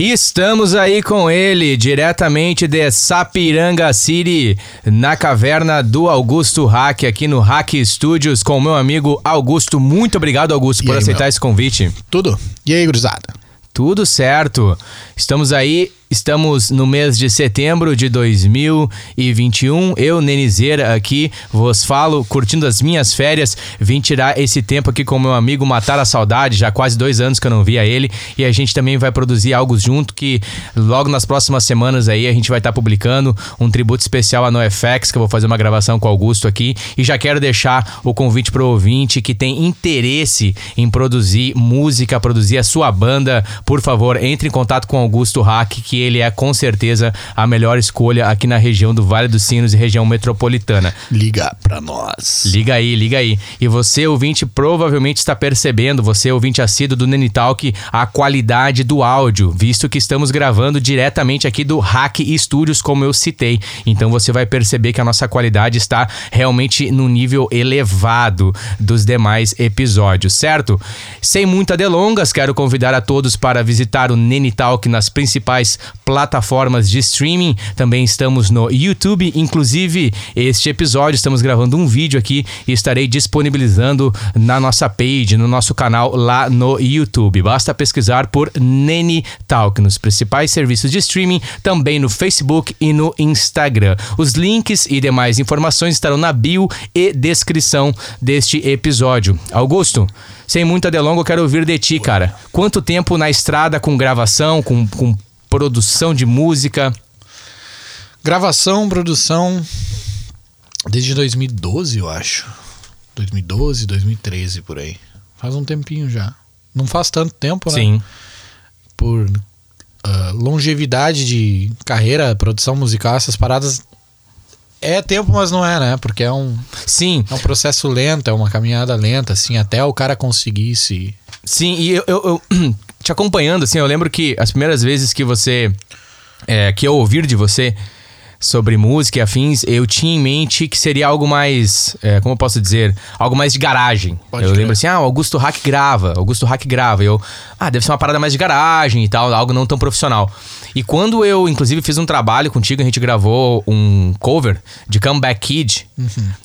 E estamos aí com ele, diretamente de Sapiranga City, na caverna do Augusto Hack, aqui no Hack Studios, com o meu amigo Augusto. Muito obrigado, Augusto, E por aí, aceitar meu? esse convite. Tudo? E aí, gurizada? Tudo certo. Estamos aí, estamos no mês de setembro de 2021. Eu, Nenizeira, aqui vos falo, curtindo as minhas férias. Vim tirar esse tempo aqui com meu amigo Matar a Saudade, já quase dois anos que eu não via ele. E a gente também vai produzir algo junto que logo nas próximas semanas aí a gente vai estar publicando um tributo especial a NoFX, que eu vou fazer uma gravação com o Augusto aqui. E já quero deixar o convite pro ouvinte que tem interesse em produzir música, produzir a sua banda, por favor, entre em contato com o Augusto Hack, que ele é com certeza a melhor escolha aqui na região do Vale dos Sinos e região metropolitana. Liga pra nós. Liga aí, liga aí. E você, ouvinte, provavelmente está percebendo, você, ouvinte assíduo do Nene Talk, a qualidade do áudio, visto que estamos gravando diretamente aqui do Hack Studios, como eu citei. Então você vai perceber que a nossa qualidade está realmente no nível elevado dos demais episódios, certo? Sem muitas delongas, quero convidar a todos para visitar o Nene Talk nas principais plataformas de streaming. Também estamos no YouTube, inclusive este episódio estamos gravando um vídeo aqui e estarei disponibilizando na nossa page, no nosso canal lá no YouTube. Basta pesquisar por Nene Talk nos principais serviços de streaming, também no Facebook e no Instagram. Os links e demais informações estarão na bio e descrição deste episódio. Augusto, sem muita delonga, eu quero ouvir de ti, cara. Quanto tempo na estrada com gravação, com, com produção de música? Gravação, produção. Desde 2012, eu acho. 2012, 2013, por aí. Faz um tempinho já. Não faz tanto tempo, né? Sim. Por ah, longevidade de carreira, produção musical, essas paradas. É tempo, mas não é, né? Porque é um, Sim, é um processo lento, é uma caminhada lenta, assim, até o cara conseguir se. Sim, e eu, eu- eu- te acompanhando, assim, eu lembro que as primeiras vezes que você. é, que eu ouvir de você sobre música e afins, eu tinha em mente que seria algo mais. é, como eu posso dizer? Algo mais de garagem. Pode eu crer. lembro assim, ah, o Augusto Hack grava, Augusto Hack grava. E eu, ah, deve ser uma parada mais de garagem e tal, algo não tão profissional. E quando eu, inclusive, fiz um trabalho contigo, a gente gravou um cover de Comeback Kid,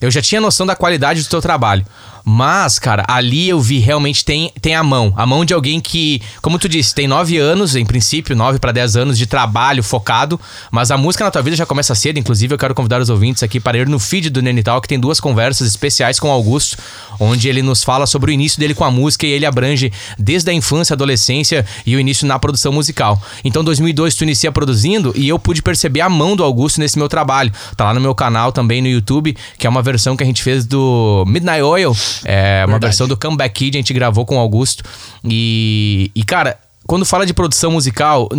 eu já tinha noção da qualidade do teu trabalho. Mas, cara, ali eu vi realmente tem, tem a mão. A mão de alguém que, como tu disse, tem nove anos, em princípio, nove para dez anos de trabalho focado. Mas a música na tua vida já começa cedo. Inclusive, eu quero convidar os ouvintes aqui para ir no feed do Nenital, que tem duas conversas especiais com o Augusto, onde ele nos fala sobre o início dele com a música e ele abrange desde a infância, adolescência e o início na produção musical. Então, 2002 tu inicia produzindo e eu pude perceber a mão do Augusto nesse meu trabalho. Tá lá no meu canal também no YouTube, que é uma versão que a gente fez do Midnight Oil, é uma Verdade. versão do Comeback Kid, a gente gravou com o Augusto. E, e cara, quando fala de produção musical,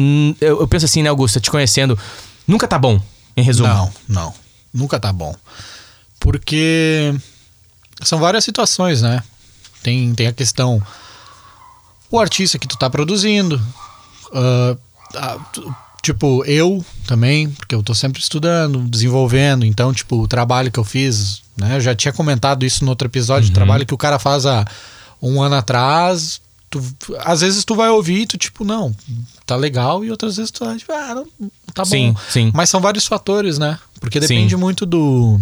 eu, eu penso assim, né, Augusto, te conhecendo, nunca tá bom, em resumo. Não, não. Nunca tá bom. Porque são várias situações, né? Tem, tem a questão. O artista que tu tá produzindo. ah, tu- tipo, eu também, porque eu tô sempre estudando, desenvolvendo. Então, tipo, o trabalho que eu fiz, né? Eu já tinha comentado isso no outro episódio. O trabalho que o cara faz há um ano atrás. Tu, às vezes tu vai ouvir e tu, tipo, não, tá legal. E outras vezes tu vai, tipo, ah, não, tá bom. Sim, sim. Mas são vários fatores, né? Porque Sim. depende muito do,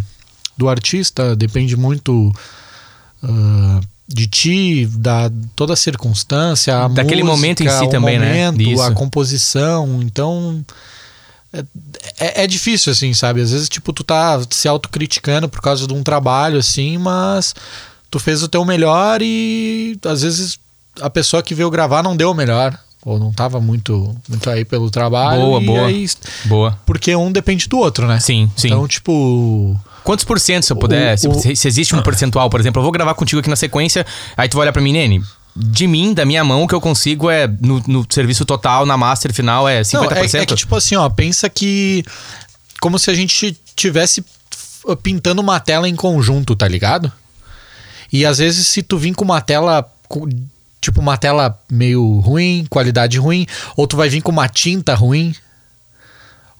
do artista, depende muito ah, de ti, da toda a circunstância, a Daquele música, momento em si também, né? momento, Isso. a composição. Então é, é, é difícil, assim, sabe? Às vezes, tipo, tu tá se autocriticando por causa de um trabalho, assim, mas tu fez o teu melhor e às vezes a pessoa que veio gravar não deu o melhor. Ou não tava muito, muito aí pelo trabalho. Boa, boa. aí- Boa. porque um depende do outro, né? Sim, sim. Então, tipo. Quantos por cento, se eu puder, O- se, o- se- existe um percentual, por exemplo, eu vou gravar contigo aqui na sequência, aí tu vai olhar pra mim, Nene, de mim, da minha mão, o que eu consigo é, no, no serviço total, na master final, é 50%? Não, é, é que, tipo assim, ó, pensa que. Como se a gente tivesse pintando uma tela em conjunto, tá ligado? E às vezes, se tu vir com uma tela tipo uma tela meio ruim, qualidade ruim, ou tu vai vir com uma tinta ruim,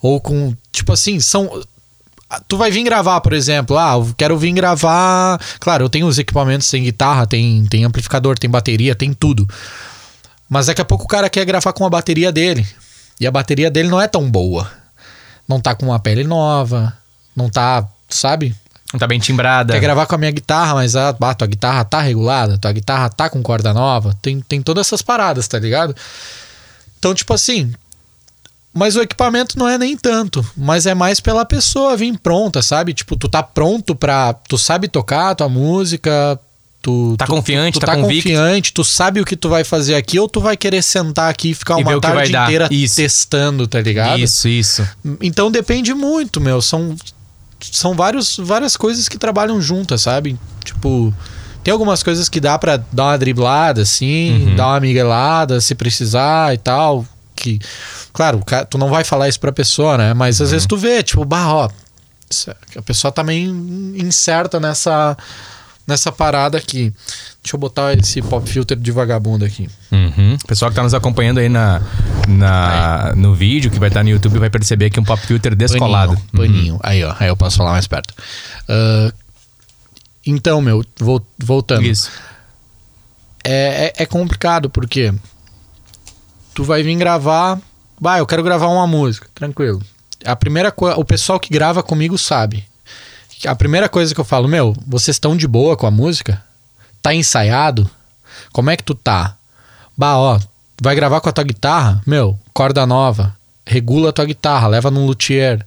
ou com, tipo assim, são tu vai vir gravar, por exemplo, ah, eu quero vir gravar, claro, eu tenho os equipamentos, tem guitarra, tem tem amplificador, tem bateria, tem tudo. Mas daqui a pouco o cara quer gravar com a bateria dele. E a bateria dele não é tão boa. Não tá com uma pele nova, não tá, sabe? Não tá bem timbrada. Quer gravar com a minha guitarra, mas a, ah, tua guitarra tá regulada, tua guitarra tá com corda nova. Tem, tem todas essas paradas, tá ligado? Então, tipo assim. Mas o equipamento não é nem tanto, mas é mais pela pessoa vir pronta, sabe? Tipo, tu tá pronto pra. Tu sabe tocar a tua música, tu tá tu, confiante, tu, tu tá, tá confiante, tu sabe o que tu vai fazer aqui ou tu vai querer sentar aqui e ficar E uma tarde inteira Isso. testando, tá ligado? Isso, isso. Então depende muito, meu. São, são vários, várias coisas que trabalham juntas, sabe? Tipo, tem algumas coisas que dá pra dar uma driblada, assim, Uhum. dar uma miguelada se precisar e tal. Que, claro, tu não vai falar isso pra pessoa, né? Mas às vezes tu vê, tipo, bah, ó, é- a pessoa tá meio incerta nessa, nessa parada aqui. Deixa eu botar esse pop filter de vagabundo aqui. Uhum. Pessoal que tá nos acompanhando aí na, na, no vídeo, que vai estar no YouTube, vai perceber aqui um pop filter descolado. Paninho, paninho. Aí, ó. Aí eu posso falar mais perto. Ah, então, meu, vol- voltando. Uhum. Isso. É, é, é complicado, porque tu vai vir gravar. Bah, eu quero gravar uma música, tranquilo. A primeira coisa. O pessoal que grava comigo sabe. A primeira coisa que eu falo, meu, vocês estão de boa com a música? Tá ensaiado? Como é que tu tá? Bah, ó, vai gravar com a tua guitarra? Meu, corda nova. Regula a tua guitarra, leva num luthier.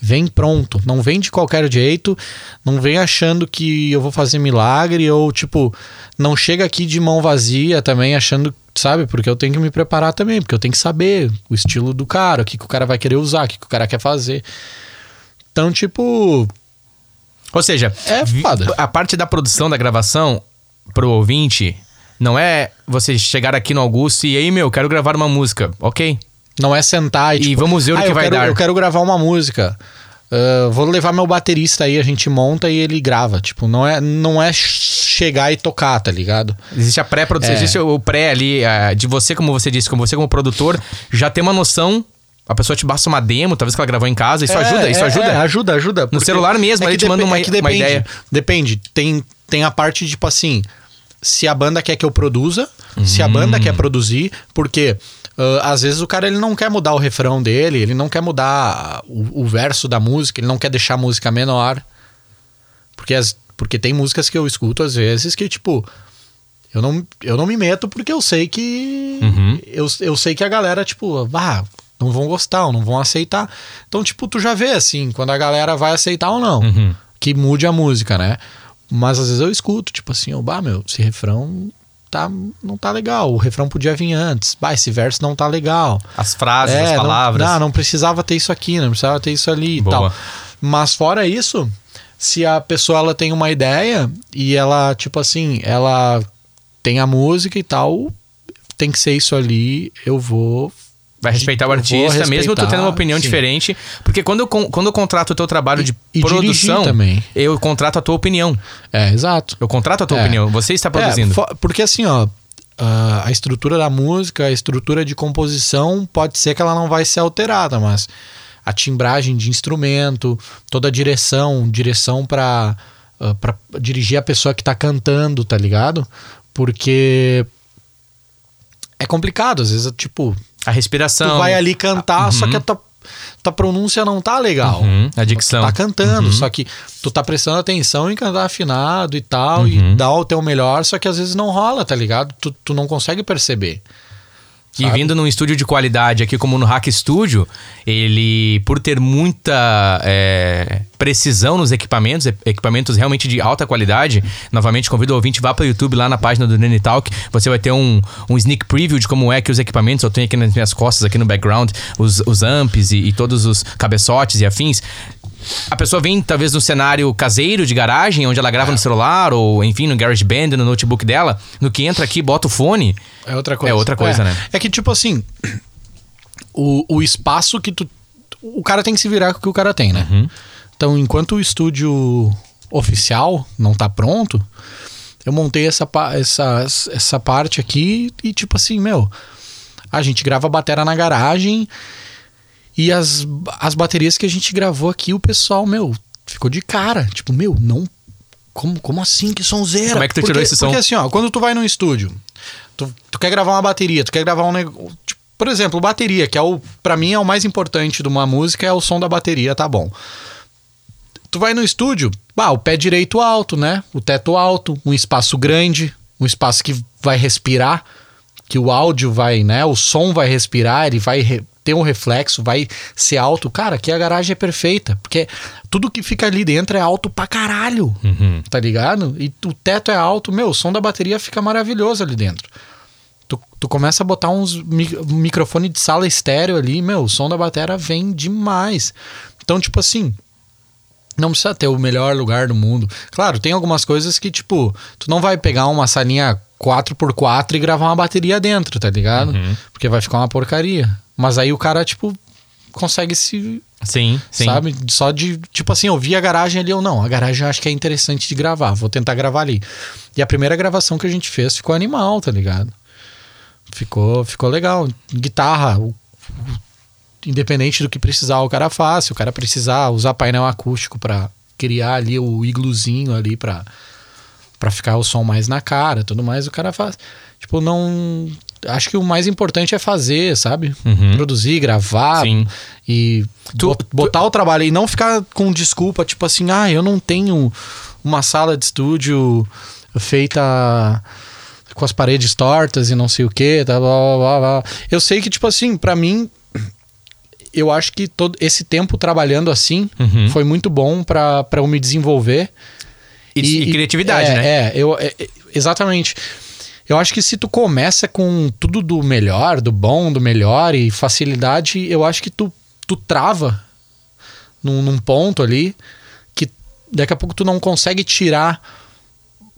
Vem pronto, não vem de qualquer jeito, não vem achando que eu vou fazer milagre ou tipo, não chega aqui de mão vazia também achando, sabe? Porque eu tenho que me preparar também, porque eu tenho que saber o estilo do cara, o que, que o cara vai querer usar, o que, que o cara quer fazer. Então, tipo, Ou seja, É foda. a parte da produção da gravação pro ouvinte não é você chegar aqui no Augusto e aí, meu, quero gravar uma música. Ok. Não é sentar e, E tipo, vamos ver o "Ah, que vai quero- dar." Eu quero gravar uma música. Ah, vou levar meu baterista aí, a gente monta e ele grava. Tipo, não é, não é chegar e tocar, tá ligado? Existe a pré-produção, É. existe o pré ali, ah, de você, como você disse, como você como produtor, já tem uma noção. A pessoa te basta uma demo, talvez que ela gravou em casa. Isso É, ajuda, isso é, ajuda. é, ajuda, ajuda. porque- celular mesmo, ele que te manda uma- é que uma depende, ideia. Depende. Tem, tem a parte, tipo assim, se a banda quer que eu produza, se a Hum. banda quer produzir, porque ah, às vezes o cara ele não quer mudar o refrão dele, ele não quer mudar o, o verso da música, ele não quer deixar a música menor. Porque, as, porque tem músicas que eu escuto às vezes que, tipo, eu não, eu não me meto porque eu sei que. Uhum. Eu, eu sei que a galera, tipo, ah, não vão gostar, ou não vão aceitar. Então, tipo, tu já vê assim, quando a galera vai aceitar ou não. Uhum. Que mude a música, né? Mas às vezes eu escuto, tipo assim, bah, meu, esse refrão tá, não tá legal. O refrão podia vir antes. Bah, esse verso não tá legal. As frases, as É, não- palavras. Não, não precisava ter isso aqui, não precisava ter isso ali e Boa. tal. Mas fora isso, se a pessoa ela tem uma ideia e ela, tipo assim, ela tem a música e tal, tem que ser isso ali, eu vou. Vai respeitar o artista, mesmo tu respeitar, tendo uma opinião sim. diferente. Porque quando eu, quando eu contrato o teu trabalho de e produção, eu contrato a tua opinião. É, exato. Eu contrato a tua É. opinião. Você está produzindo. É, porque assim, ó, a- a estrutura da música, a estrutura de composição, pode ser que ela não vai ser alterada, mas a timbragem de instrumento, toda a direção, direção para para dirigir a pessoa que tá cantando, tá ligado? Porque é complicado, às vezes, tipo, a respiração. tu vai ali cantar, só que a tua, tua pronúncia não tá legal. Uhum, a dicção. Tu tá cantando, Uhum. só que tu tá prestando atenção em cantar afinado e tal, Uhum. e dar o teu melhor, só que às vezes não rola, tá ligado? Tu, tu não consegue perceber. E sabe? vindo num estúdio de qualidade aqui como no Hack Studio, ele, por ter muita é, precisão nos equipamentos, equipamentos realmente de alta qualidade, novamente convido o ouvinte, vá para o YouTube lá na página do Nene Talk, você vai ter um, um sneak preview de como é que os equipamentos, eu tenho aqui nas minhas costas, aqui no background, os, os amps e, e todos os cabeçotes e afins. A pessoa vem, talvez, no cenário caseiro de garagem, onde ela grava no celular, ou enfim, no GarageBand, no notebook dela. No que entra aqui, bota o fone. É outra coisa. É outra coisa, é. né? É que, tipo assim, o, o espaço que tu. O cara tem que se virar com o que o cara tem, né? Uhum. Então, enquanto o estúdio oficial não tá pronto, eu montei essa, essa, essa parte aqui e tipo assim, meu, a gente grava a batera na garagem e as, as baterias que a gente gravou aqui, o pessoal, meu, ficou de cara. Tipo, meu, não. Como, como assim que sonzeira? Como é que tu tirou Porque- esse som? Porque assim, ó, quando tu vai num estúdio, tu, tu quer gravar uma bateria, tu quer gravar um negócio. por exemplo, bateria, que é o. para mim é o mais importante de uma música, é o som da bateria, tá bom. Tu vai no estúdio, bah, o pé direito alto, né? O teto alto, um espaço grande, um espaço que vai respirar, que o áudio vai, né? O som vai respirar, ele vai re- ter um reflexo, vai ser alto. Cara, aqui a garagem é perfeita, porque tudo que fica ali dentro é alto pra caralho, Uhum. tá ligado? E o teto é alto, meu, o som da bateria fica maravilhoso ali dentro. Tu, tu começa a botar uns mi- microfone de sala estéreo ali, meu, o som da bateria vem demais. Então, tipo assim, não precisa ter o melhor lugar do mundo. Claro, tem algumas coisas que, tipo, tu não vai pegar uma salinha 4x4 e gravar uma bateria dentro, tá ligado? Porque vai ficar uma porcaria. Mas aí o cara, tipo, consegue se. Sim, sim. Sabe? Só de. Tipo assim, eu vi a garagem ali, eu não. A garagem eu acho que é interessante de gravar. Vou tentar gravar ali. E a primeira gravação que a gente fez ficou animal, tá ligado? Ficou, ficou legal. Guitarra, o- independente do que precisar, o cara faz. Se o cara precisar usar painel acústico pra criar ali o igluzinho ali pra, pra ficar o som mais na cara, tudo mais, o cara faz. Tipo, não. Acho que o mais importante é fazer, sabe? Uhum. Produzir, gravar Sim. e Tu- bot- botar o trabalho e não ficar com desculpa, tipo assim, ah, eu não tenho uma sala de estúdio feita com as paredes tortas e não sei o que, tá, blá, blá, blá, blá. Eu sei que, tipo assim, pra mim, eu acho que todo esse tempo trabalhando assim Uhum. foi muito bom pra eu me desenvolver. E, e criatividade, é, né? É, eu, é, é, exatamente. Eu acho que se tu começa com tudo do melhor, do bom, do melhor e facilidade, eu acho que tu, tu trava num, num ponto ali que daqui a pouco tu não consegue tirar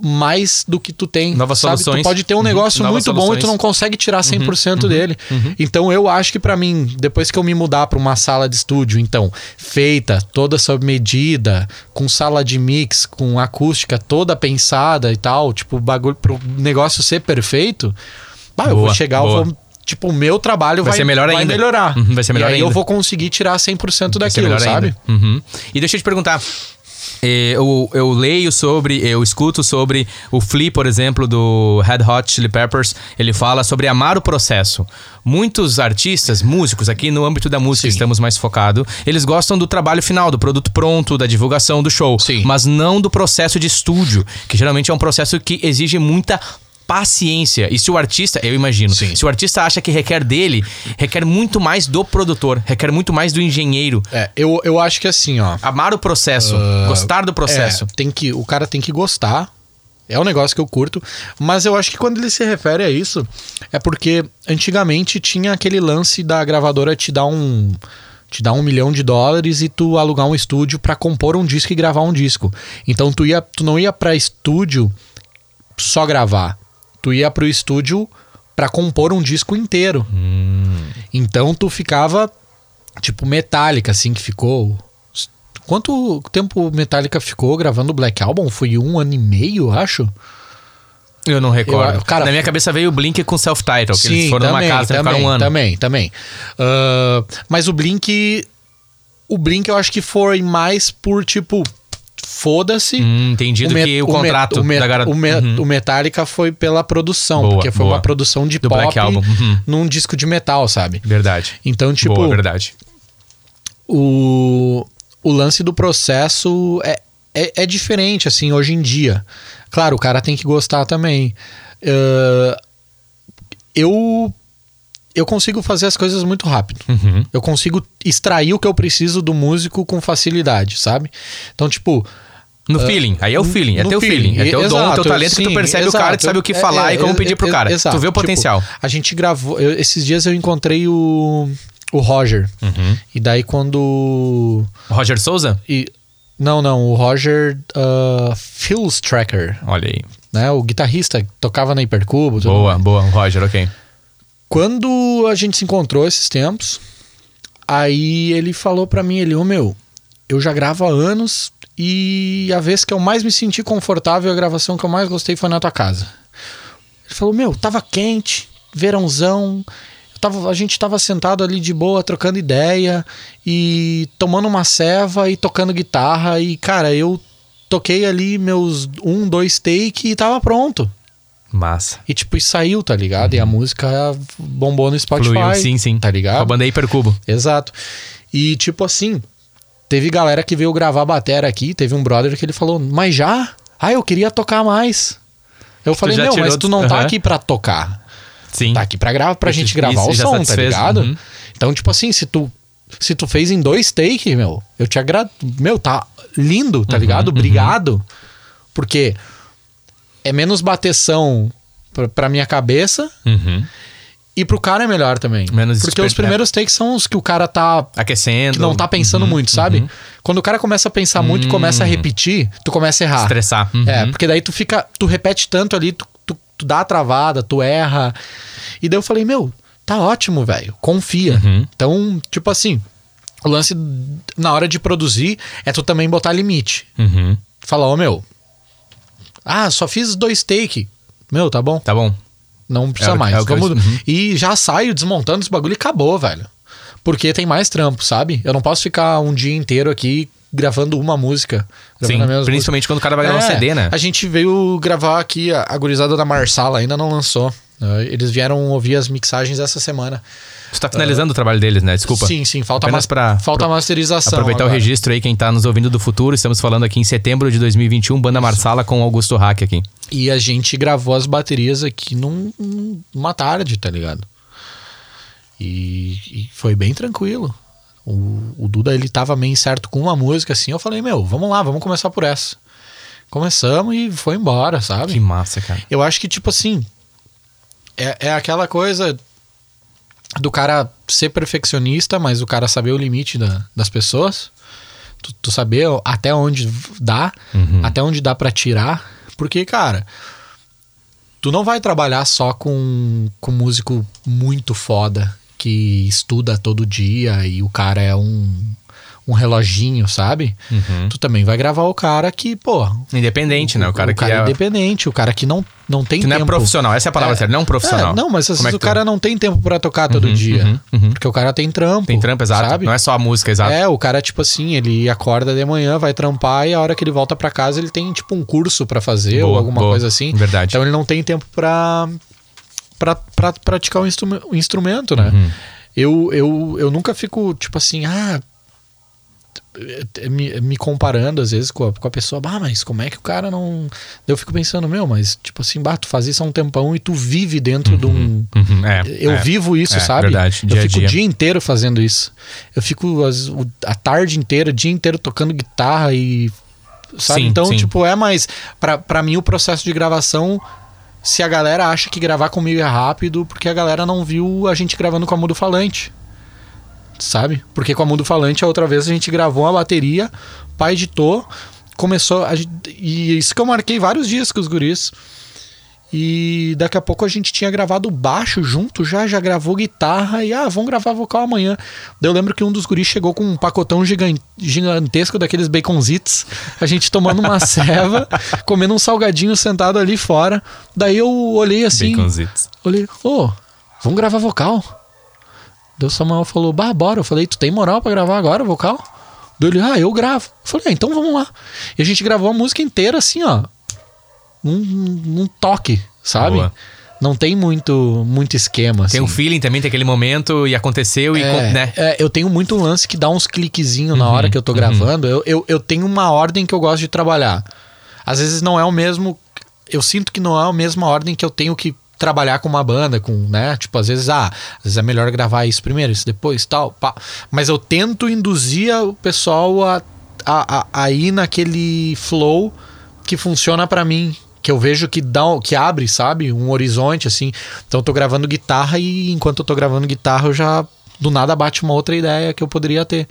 mais do que tu tem. Novas sabe? soluções. Tu pode ter um Uhum. negócio Novas muito bom e tu soluções. não consegue tirar 100% dele. uhum. Então eu acho que pra mim, depois que eu me mudar pra uma sala de estúdio, então, feita, toda sob medida, com sala de mix, com acústica toda pensada e tal, tipo, bagulho pro negócio ser perfeito, bah, eu Boa, vou chegar, eu boa. vou tipo, o meu trabalho Vai vai, ser melhor vai ainda. melhorar. Uhum, vai ser melhor e aí eu ainda. vou conseguir tirar 100% Vai ser daquilo, sabe? Uhum. E deixa eu te perguntar. Eh, Eu, eu leio sobre, eu escuto sobre o Flea, por exemplo, do Red Hot Chili Peppers. Ele fala sobre amar o processo. Muitos artistas, músicos, aqui no âmbito da música Sim. estamos mais focados, eles gostam do trabalho final, do produto pronto, da divulgação do show. Sim. Mas não do processo de estúdio, que geralmente é um processo que exige muita paciência. E se o artista, eu imagino, Sim. se o artista acha que requer dele, requer muito mais do produtor, requer muito mais do engenheiro. É, eu, eu acho que assim, ó. Amar o processo, gostar do processo. É, tem que, o cara tem que gostar. É um negócio que eu curto. Mas eu acho que quando ele se refere a isso, é porque antigamente tinha aquele lance da gravadora te dar um. Te dar um milhão de dólares e tu alugar um estúdio pra compor um disco e gravar um disco. Então tu, ia, tu não ia pra estúdio só gravar. Tu ia pro estúdio pra compor um disco inteiro. Então tu ficava tipo Metallica, assim, que ficou. Quanto tempo Metallica ficou gravando o Black Album? Foi um ano e meio, acho? Eu não recordo. Eu- cara, Na minha cabeça veio o Blink com self-title, que eles foram também, numa casa também, ficaram um ano. Também, também. Ah, mas o Blink. O Blink eu acho que foi mais por tipo. Foda-se. Hum, entendi do Me- que o, contrato o, da garota. o, Uhum. o Metallica foi pela produção, Boa, porque foi boa. uma produção de Do pop Black Album, uhum. num disco de metal, sabe? Verdade. Então, tipo, Boa, verdade. o, o lance do processo é, é, é diferente, assim, hoje em dia. Claro, o cara tem que gostar também. Ah, eu, eu consigo fazer as coisas muito rápido. Uhum. Eu consigo extrair o que eu preciso do músico com facilidade, sabe? Então, tipo, No feeling. Aí é o feeling. É teu feeling. É teu dom, Exato, teu talento que tu sim, percebe o cara, tu exato. sabe o que É, falar é, e como é, pedir pro é, cara. exato. Tu vê o Tipo, potencial. A gente gravou. eu- esses dias eu encontrei o, o Roger. Uhum. E daí quando. Roger Souza? E, não, não, o Roger uh, Phil's Tracker, Olha aí. né? O guitarrista que tocava na Hipercubo. Boa, boa. Roger, ok. Quando a gente se encontrou esses tempos, aí ele falou pra mim, ele, ô meu, eu já gravo há anos, E a vez que eu mais me senti confortável, a gravação que eu mais gostei foi na tua casa. Ele falou: Meu, tava quente, verãozão. Tava, a gente tava sentado ali de boa, trocando ideia e tomando uma ceva e tocando guitarra. E, cara, eu toquei ali meus um, dois take e tava pronto. Massa. E, tipo, e saiu, tá ligado? E a música bombou no Spotify. Fluiu, sim, sim. Tá ligado? Com a banda Hipercubo. Exato. E tipo assim, teve galera que veio gravar batera aqui, teve um brother que ele falou, mas já? Ah, eu queria tocar mais. Eu falei, já meu, tirou mas tu não do- tá aqui pra tocar. Sim. Tá aqui pra, gravar, pra Isso- gente gravar o som, tá ligado? Uhum. Então, tipo assim, se tu, se tu fez em dois takes, meu, eu te agradeço. Meu, tá lindo, Uhum, tá ligado? Obrigado. Porque é menos bateção pra, pra minha cabeça Uhum. e pro cara é melhor também. Menos Porque os primeiros takes são os que o cara tá Aquecendo. que não tá pensando Uhum, muito, sabe? uhum. Quando o cara começa a pensar muito e Hum. começa a repetir, tu começa a errar. Estressar. Uhum. É, porque daí tu fica, tu repete tanto ali, tu, tu, tu dá a travada, tu erra. E daí eu falei, meu, tá ótimo, velho, confia. Uhum. Então, tipo assim, o lance na hora de produzir é tu também botar limite. Uhum. Falar, ô meu, ah, só fiz dois take. Meu, tá bom. Tá bom. Não precisa É mais. é Vamos- uhum. E já saio desmontando esse bagulho e acabou, velho. Porque tem mais trampo, sabe? Eu não posso ficar um dia inteiro aqui gravando uma música. gravando Sim, principalmente quando o cara vai gravar um música. CD, É, né? A gente veio gravar aqui, a, gurizada da Marsala ainda não lançou. né? Eles vieram ouvir as mixagens essa semana. Você tá finalizando o trabalho deles, né? Desculpa. Sim, sim, falta, Apenas pra- falta masterização. Aproveitar agora. o registro aí, quem tá nos ouvindo do futuro. Estamos falando aqui em setembro de 2021, Banda Marsala com Augusto Hack aqui. E a gente gravou as baterias aqui num, numa tarde, tá ligado? E, e foi bem tranquilo. O, o Duda, ele tava meio certo com uma música assim. Eu falei, meu, vamos lá, vamos começar por essa. Começamos e foi embora, sabe? Que massa, cara. Eu acho que, tipo assim, é, é aquela coisa do cara ser perfeccionista, mas o cara saber o limite da- das pessoas. Tu, tu saber até onde dá, Uhum. até onde dá pra tirar. Porque, cara, tu não vai trabalhar só com, com músico muito foda que estuda todo dia e o cara é um, um reloginho, sabe? Uhum. Tu também vai gravar o cara que, pô, Independente, né? O cara que é... independente, o cara que não, não tem Que não é tempo. profissional, essa é a palavra É. certa, não profissional. É, não, mas às é vezes que o cara não tem tempo pra tocar todo Uhum, dia. uhum, uhum. Porque o cara tem trampo. Tem trampo, exato. Sabe? Não é só a música, exato. É, o cara, tipo assim, ele acorda de manhã, vai trampar e a hora que ele volta pra casa ele tem, tipo, um curso pra fazer ou Boa, alguma boa. coisa assim. Verdade. Então ele não tem tempo pra, pra, pra praticar o, o instrumento, né? Uhum. Eu, eu, eu nunca fico, tipo assim, ah. Me, me comparando às vezes com a, com a pessoa, bah, mas como é que o cara não. Eu fico pensando, meu, mas tipo assim, bah, tu faz isso há um tempão e tu vive dentro de um. Uhum, é, Eu é. vivo isso, É, sabe? verdade, eu fico dia. o dia inteiro fazendo isso. Eu fico as- o- a tarde inteira, o dia inteiro tocando guitarra e. Sabe? Sim, então, sim. tipo, é mais. Pra mim, o processo de gravação. Se a galera acha que gravar comigo é rápido, porque a galera não viu a gente gravando com a Mudo Falante. Sabe? Porque com a Mudo Falante, a outra vez a gente gravou uma bateria, pai editou, começou. A gente, e isso que eu marquei vários dias com os guris. E daqui a pouco a gente tinha gravado baixo junto, já já gravou guitarra e ah, vamos gravar vocal amanhã. Daí eu lembro que um dos guris chegou com um pacotão gigan- gigantesco daqueles baconzitos, a gente tomando uma ceva, comendo um salgadinho sentado ali fora. Daí eu olhei assim, Baconzitos. olhei, ô, vamos gravar vocal. Daí o Samuel falou, bah, bora. Eu falei, tu tem moral pra gravar agora vocal? Daí ele, ah, eu gravo. Eu falei, ah, então vamos lá. E a gente gravou a música inteira assim, ó. Num, num toque, sabe? Boa. Não tem muito, muito esquema. Tem assim. um feeling também, tem aquele momento e aconteceu e, É, né? é, eu tenho muito lance que dá uns cliquezinhos na hora que eu tô gravando. Eu, eu, eu tenho uma ordem que eu gosto de trabalhar. Às vezes não é o mesmo. Eu sinto que não é a mesma ordem que eu tenho que trabalhar com uma banda, com, né? Tipo, às vezes, ah, às vezes é melhor gravar isso primeiro, isso depois, tal, pá. Mas eu tento induzir o pessoal a, a, a, a ir naquele flow que funciona pra mim. Que eu vejo que dá, que abre, sabe? Um horizonte, assim. Então eu tô gravando guitarra e enquanto eu tô gravando guitarra, eu já do nada bate uma outra ideia que eu poderia ter.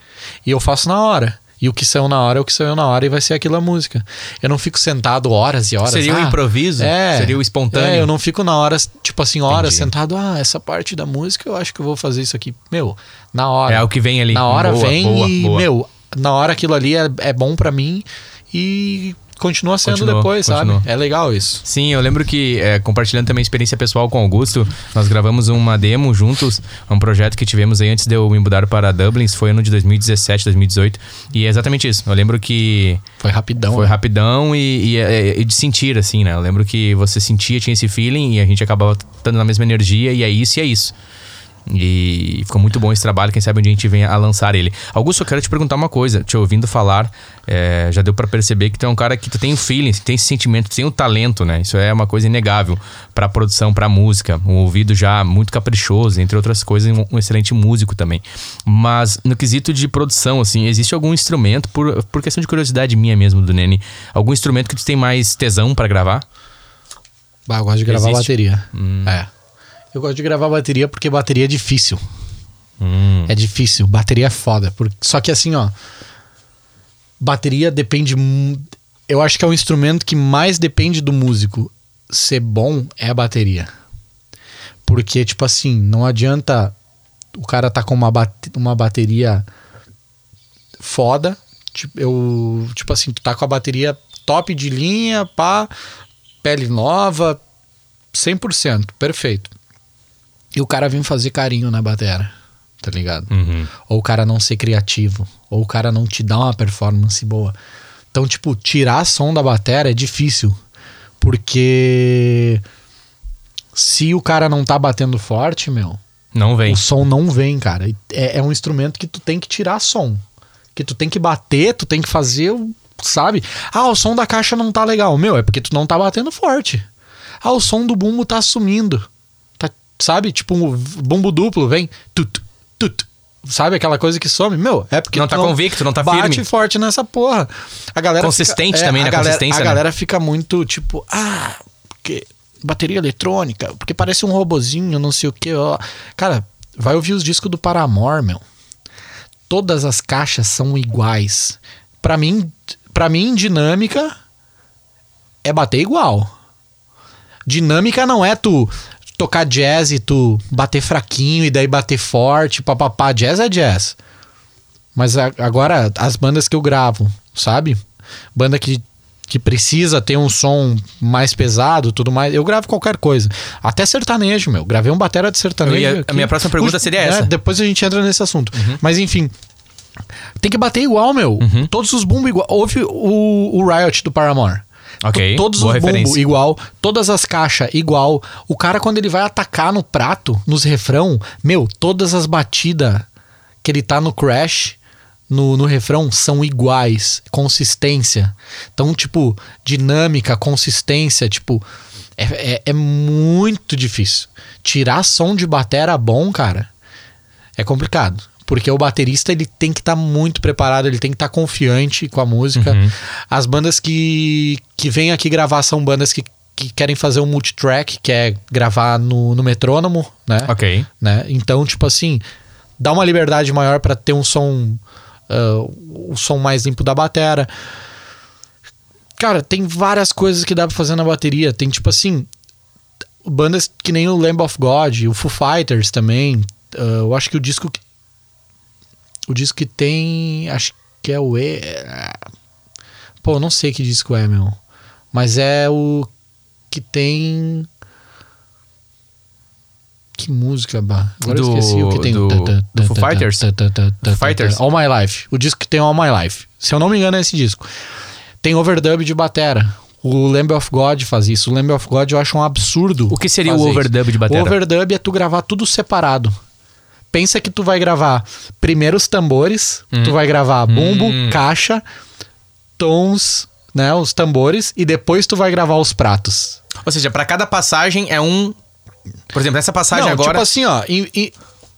E eu faço na hora. E o que saiu na hora é o que saiu na hora e vai ser aquilo a música. Eu não fico sentado horas e horas. Seria o ah, improviso? É. Seria o espontâneo? É, eu não fico na hora, tipo assim, horas Entendi. sentado. Ah, essa parte da música eu acho que eu vou fazer isso aqui. Meu, na hora. É o que vem ali. Na hora Boa, vem boa, e, boa. meu, na hora aquilo ali é, é bom pra mim e continua sendo Continua, depois, continua. sabe? É legal isso. Sim, eu lembro que, é, compartilhando também experiência pessoal com o Augusto, nós gravamos uma demo juntos, um projeto que tivemos aí antes de eu me mudar para Dublin, isso foi ano de 2017, 2018, e é exatamente isso. Eu lembro que Foi rapidão. foi né? rapidão e, e, é, e de sentir, assim, né? Eu lembro que você sentia, tinha esse feeling e a gente acabava estando na mesma energia e é isso e é isso. E ficou muito bom esse trabalho, quem sabe um dia a gente venha a lançar ele. Augusto, eu quero te perguntar uma coisa. Te ouvindo falar, é, já deu pra perceber que tu é um cara que tu tem o feeling, tu tem esse sentimento, tu tem o talento, né? Isso é uma coisa inegável pra produção, pra música. Um ouvido já muito caprichoso, entre outras coisas, um, um excelente músico também. Mas no quesito de produção, assim, existe algum instrumento, por, por questão de curiosidade minha mesmo, do Nene, algum instrumento que tu tem mais tesão pra gravar? Bah, eu gosto de gravar Existe? bateria. Hum. É. Eu gosto de gravar bateria porque bateria é difícil. Hum. É difícil. Bateria é foda. Por- Só que assim, ó. Bateria depende. Eu acho que é o instrumento que mais depende do músico ser bom é a bateria. Porque, tipo assim, não adianta o cara tá com uma, bate- uma bateria foda. Tipo, eu, tipo assim, tu tá com a bateria top de linha, pá, pele nova, 100%, perfeito. E o cara vem fazer carinho na batera, tá ligado? Uhum. Ou o cara não ser criativo, ou o cara não te dá uma performance boa. Então, tipo, tirar som da batera é difícil, porque se o cara não tá batendo forte, meu, Não vem. o som não vem, cara. É, é um instrumento que tu tem que tirar som. Que tu tem que bater, tu tem que fazer, o- sabe? Ah, o som da caixa não tá legal. Meu, é porque tu não tá batendo forte. Ah, o som do bumbo tá sumindo. Sabe? Tipo, um bumbo duplo, vem. Tut, tut. Sabe aquela coisa que some? Meu, é porque Não tá convicto, não tá bate firme. forte nessa porra. A galera Consistente fica, também, a né? galera, Consistência, A né? galera fica muito tipo, ah, porque bateria eletrônica, porque parece um robozinho, não sei o que. Ó. Cara, vai ouvir os discos do Paramore, meu. Todas as caixas são iguais. Pra mim, para mim dinâmica é bater igual. Dinâmica não é tu tocar jazz e tu bater fraquinho e daí bater forte, papapá. Jazz é jazz. Mas a- agora, as bandas que eu gravo, sabe? Banda que, que precisa ter um som mais pesado, tudo mais. Eu gravo qualquer coisa. Até sertanejo, meu. Gravei um batera de sertanejo. Ia- a minha próxima pergunta Os- seria é, essa. depois a gente entra nesse assunto. Mas enfim. Tem que bater igual, meu. Uhum. Todos os bumbos igual. Houve o, o Riot do Paramore. Ok, Todos os referência. igual, todas as caixas igual. O cara, quando ele vai atacar no prato, nos refrão, meu, todas as batidas que ele tá no crash, no, no refrão, são iguais. Consistência. Então, tipo, dinâmica, consistência, tipo, é, é, é muito difícil. Tirar som de batera bom, cara, é complicado. Porque o baterista ele tem que estar muito preparado, ele tem que estar confiante com a música. Uhum. As bandas que, que vêm aqui gravar são bandas que, que querem fazer um multitrack, que é gravar no, no metrônomo, né? Ok. né? Então, tipo assim, dá uma liberdade maior pra ter um som ah, o som mais limpo da batera. Cara, tem várias coisas que dá pra fazer na bateria. Tem tipo assim, bandas que nem o Lamb of God, o Foo Fighters também. Ah, eu acho que o disco que o disco que tem, acho que é o E. Pô, eu não sei que disco é, meu. Mas é o que tem que música, bah. Agora eu Do- esqueci o que tem. do- do Foo Fighters? Foo Fighters? All My Life. O disco que tem All My Life. Se eu não me engano, é esse disco. Tem overdub de batera. O Lamb of God faz isso. O Lamb of God eu acho um absurdo. O que seria o fazer isso. overdub de batera? O overdub é tu gravar tudo separado. Pensa que tu vai gravar primeiro os tambores, tu vai gravar bumbo, Hum. caixa, tons, né, os tambores e depois tu vai gravar os pratos. Ou seja, pra cada passagem é um. Por exemplo, essa passagem Não, agora. tipo assim, ó, em, em,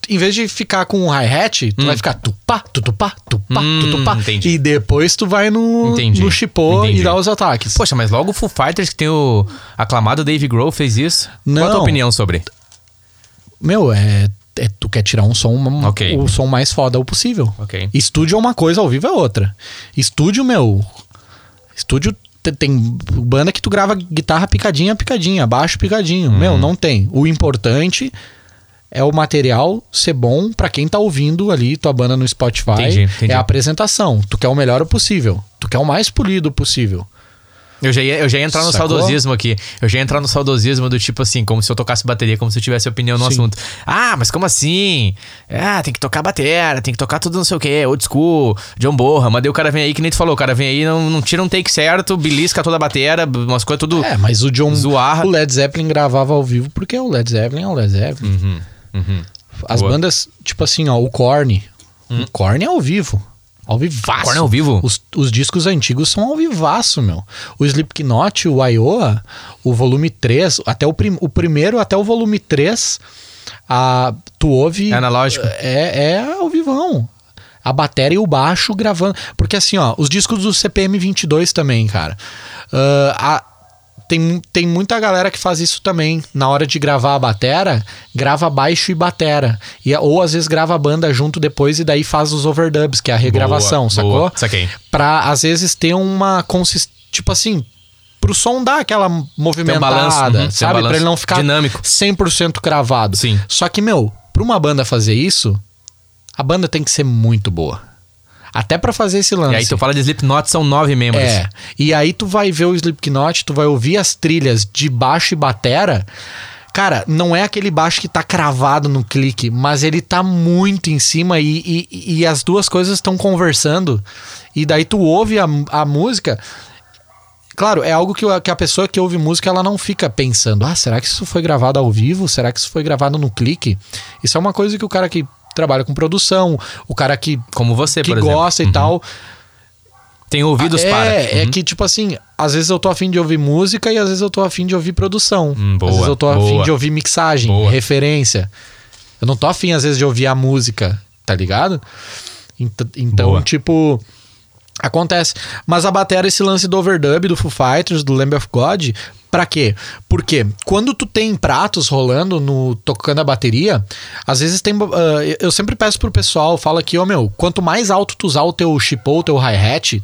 em vez de ficar com um hi-hat, tu vai ficar tupá, tutupá, tupá, Hum, tutupá. entendi. E depois tu vai no, Entendi, no chipô entendi. e dá os ataques. Poxa, mas logo o Foo Fighters, que tem o aclamado Dave Grohl, fez isso. Qual a tua Não. opinião sobre? Meu, é, é- Tu quer tirar um som, um- Ok. o som mais foda o possível. Ok. Estúdio é uma coisa, ao vivo é outra. Estúdio, meu. Estúdio te- tem banda que tu grava guitarra picadinha, picadinha, baixo picadinho. Uhum. Meu, não tem. O importante é o material ser bom pra quem tá ouvindo ali tua banda no Spotify. Entendi, entendi. É a apresentação. Tu quer o melhor possível. Tu quer o mais polido possível. Eu já ia, eu já ia entrar no Sacou? saudosismo aqui. Eu já ia entrar no saudosismo do tipo assim, como se eu tocasse bateria, como se eu tivesse opinião no Sim. assunto. Ah, mas como assim? Ah, tem que tocar bateria, tem que tocar tudo não sei o que, old school, John Borra. Mas daí o cara vem aí, que nem tu falou, o cara vem aí, não, não tira um take certo, belisca toda a bateria, umas coisas tudo. É, mas o John. Zoar. O Led Zeppelin gravava ao vivo porque o Led Zeppelin é o Led Zeppelin. Uhum, uhum. As Boa. bandas, tipo assim, ó, o Korn. O Korn é ao vivo. Ao vivaço. Korn é ao vivo? Os, os discos antigos são ao vivaço, meu. O Slipknot, o Iowa, o volume 3, até o, prim, o primeiro até o volume 3, a, tu ouve... É analógico. É, é ao vivão. A bateria e o baixo gravando. Porque assim, ó, os discos do CPM 22 também, cara. Ah, a- tem, tem muita galera que faz isso também. Na hora de gravar a batera, grava baixo e batera. E, ou às vezes grava a banda junto depois e daí faz os overdubs, que é a regravação, Boa, sacou? boa. Saquei. Pra às vezes ter uma consistência. Tipo assim, pro som dar aquela movimentada, balanço, uhum, um sabe? balanço pra ele não ficar dinâmico. 100% cravado. Sim. Só que, meu, pra uma banda fazer isso, a banda tem que ser muito boa. Até pra fazer esse lance. E aí tu fala de Slipknot, são nove membros. É. E aí tu vai ver o Slipknot, tu vai ouvir as trilhas de baixo e batera. Cara, não é aquele baixo que tá cravado no clique, mas ele tá muito em cima e, e, e as duas coisas estão conversando. E daí tu ouve a, a música. Claro, é algo que, que a pessoa que ouve música ela não fica pensando: ah, será que isso foi gravado ao vivo? Será que isso foi gravado no clique? Isso é uma coisa que o cara que trabalha com produção, o cara que, Como você, que por exemplo. gosta e tal, Tem ouvidos é, para. é Uhum. que, tipo assim, às vezes eu tô afim de ouvir música e às vezes eu tô afim de ouvir produção. Hum, boa, às vezes eu tô afim boa. de ouvir mixagem, Boa. referência. Eu não tô afim, às vezes, de ouvir a música, tá ligado? Ent- Então, Boa. tipo. Acontece. Mas a bateria, esse lance do overdub, do Foo Fighters, do Lamb of God, pra quê? Porque quando tu tem pratos rolando no tocando a bateria, às vezes tem. ah, eu sempre peço pro pessoal, fala aqui, ô meu, quanto mais alto tu usar o teu chipou, o teu hi-hat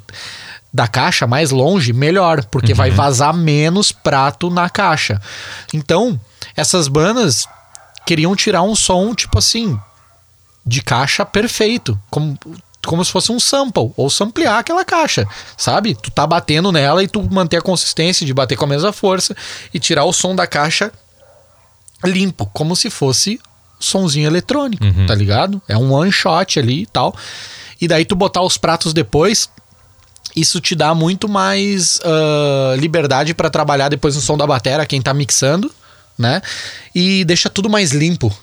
da caixa, mais longe, melhor, porque vai vazar menos prato na caixa. Então, essas bandas queriam tirar um som, tipo assim, de caixa perfeito, como, como se fosse um sample, ou samplear aquela caixa, sabe? Tu tá batendo nela e tu manter a consistência de bater com a mesma força e tirar o som da caixa limpo, como se fosse sonzinho eletrônico, tá ligado? É um one shot ali e tal. E daí tu botar os pratos depois, isso te dá muito mais ah, liberdade pra trabalhar depois no som da bateria, quem tá mixando, né? E deixa tudo mais limpo,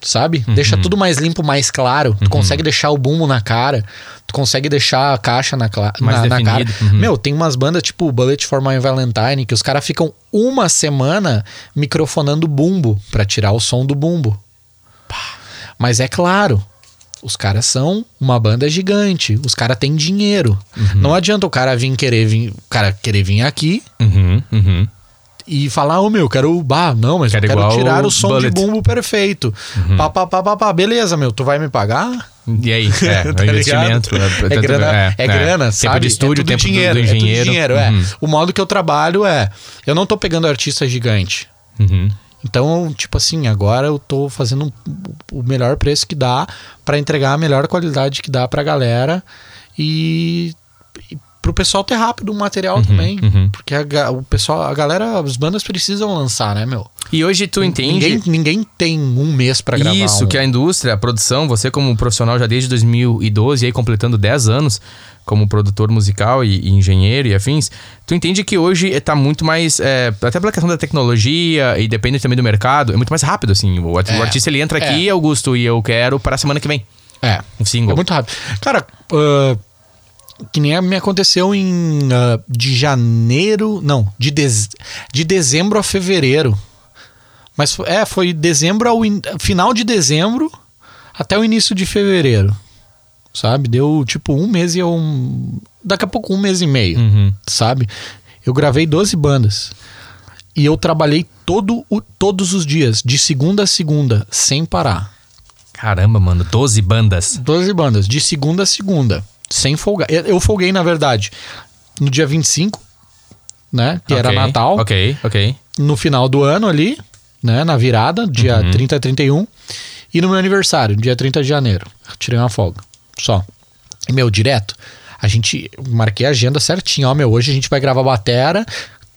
sabe? Uhum. Deixa tudo mais limpo, mais claro. Tu consegue deixar o bumbo na cara, tu consegue deixar a caixa na, na, na cara. uhum. Meu, tem umas bandas tipo Bullet for My Valentine que os caras ficam uma semana microfonando bumbo pra tirar o som do bumbo. Mas é claro, os caras são uma banda gigante, os caras têm dinheiro. Uhum. Não adianta o cara vir querer vir, o cara querer vir aqui Uhum, uhum. E falar, ô meu, eu quero, bah, não, mas Quero eu quero tirar o o som Bullet. de bumbo perfeito. Pá, pá, pá, pá, pá, beleza, meu, tu vai me pagar? E aí? É, Tá o investimento. ligado? É grana, é, grana, sabe? Tempo de estúdio, é tempo do- dinheiro, do, é tudo engenheiro. dinheiro, Uhum, é. O modo que eu trabalho é, eu não tô pegando artista gigante. uhum. Então, tipo assim, agora eu tô fazendo o melhor preço que dá pra entregar a melhor qualidade que dá pra galera e, e pro pessoal ter rápido o material também. uhum. Porque a, o pessoal, a galera, as bandas precisam lançar, né, meu? E hoje tu entende... Ninguém, ninguém tem um mês pra gravar. Isso, um- que a indústria, a produção, você como profissional já desde 2012 e aí completando 10 anos como produtor musical e, e engenheiro e afins, tu entende que hoje tá muito mais, é, até pela questão da tecnologia e depende também do mercado, é muito mais rápido, assim. O, É, o artista ele entra é. aqui, Augusto, e eu quero para a semana que vem. É. Um single. É muito rápido. Cara, ah, que nem me aconteceu em ah, de janeiro, não, de, dez- de dezembro a fevereiro. Mas é, foi dezembro ao in- final de dezembro até o início de fevereiro. Sabe? Deu tipo um mês e um. Daqui a pouco um mês e meio. Uhum. Sabe? Eu gravei 12 bandas. E eu trabalhei todo o- todos os dias, de segunda a segunda, sem parar. Caramba, mano, 12 bandas. 12 bandas, de segunda a segunda, sem folgar. Eu, eu folguei, na verdade, no dia 25, né? Que era Ok, Natal. Ok, ok. No final do ano ali. né? Na virada, dia Uhum. 30 a 31. E no meu aniversário, dia 30 de janeiro. Tirei uma folga. Só. E, meu, direto. A gente. Marquei a agenda certinho. Ó, meu, hoje a gente vai gravar batera.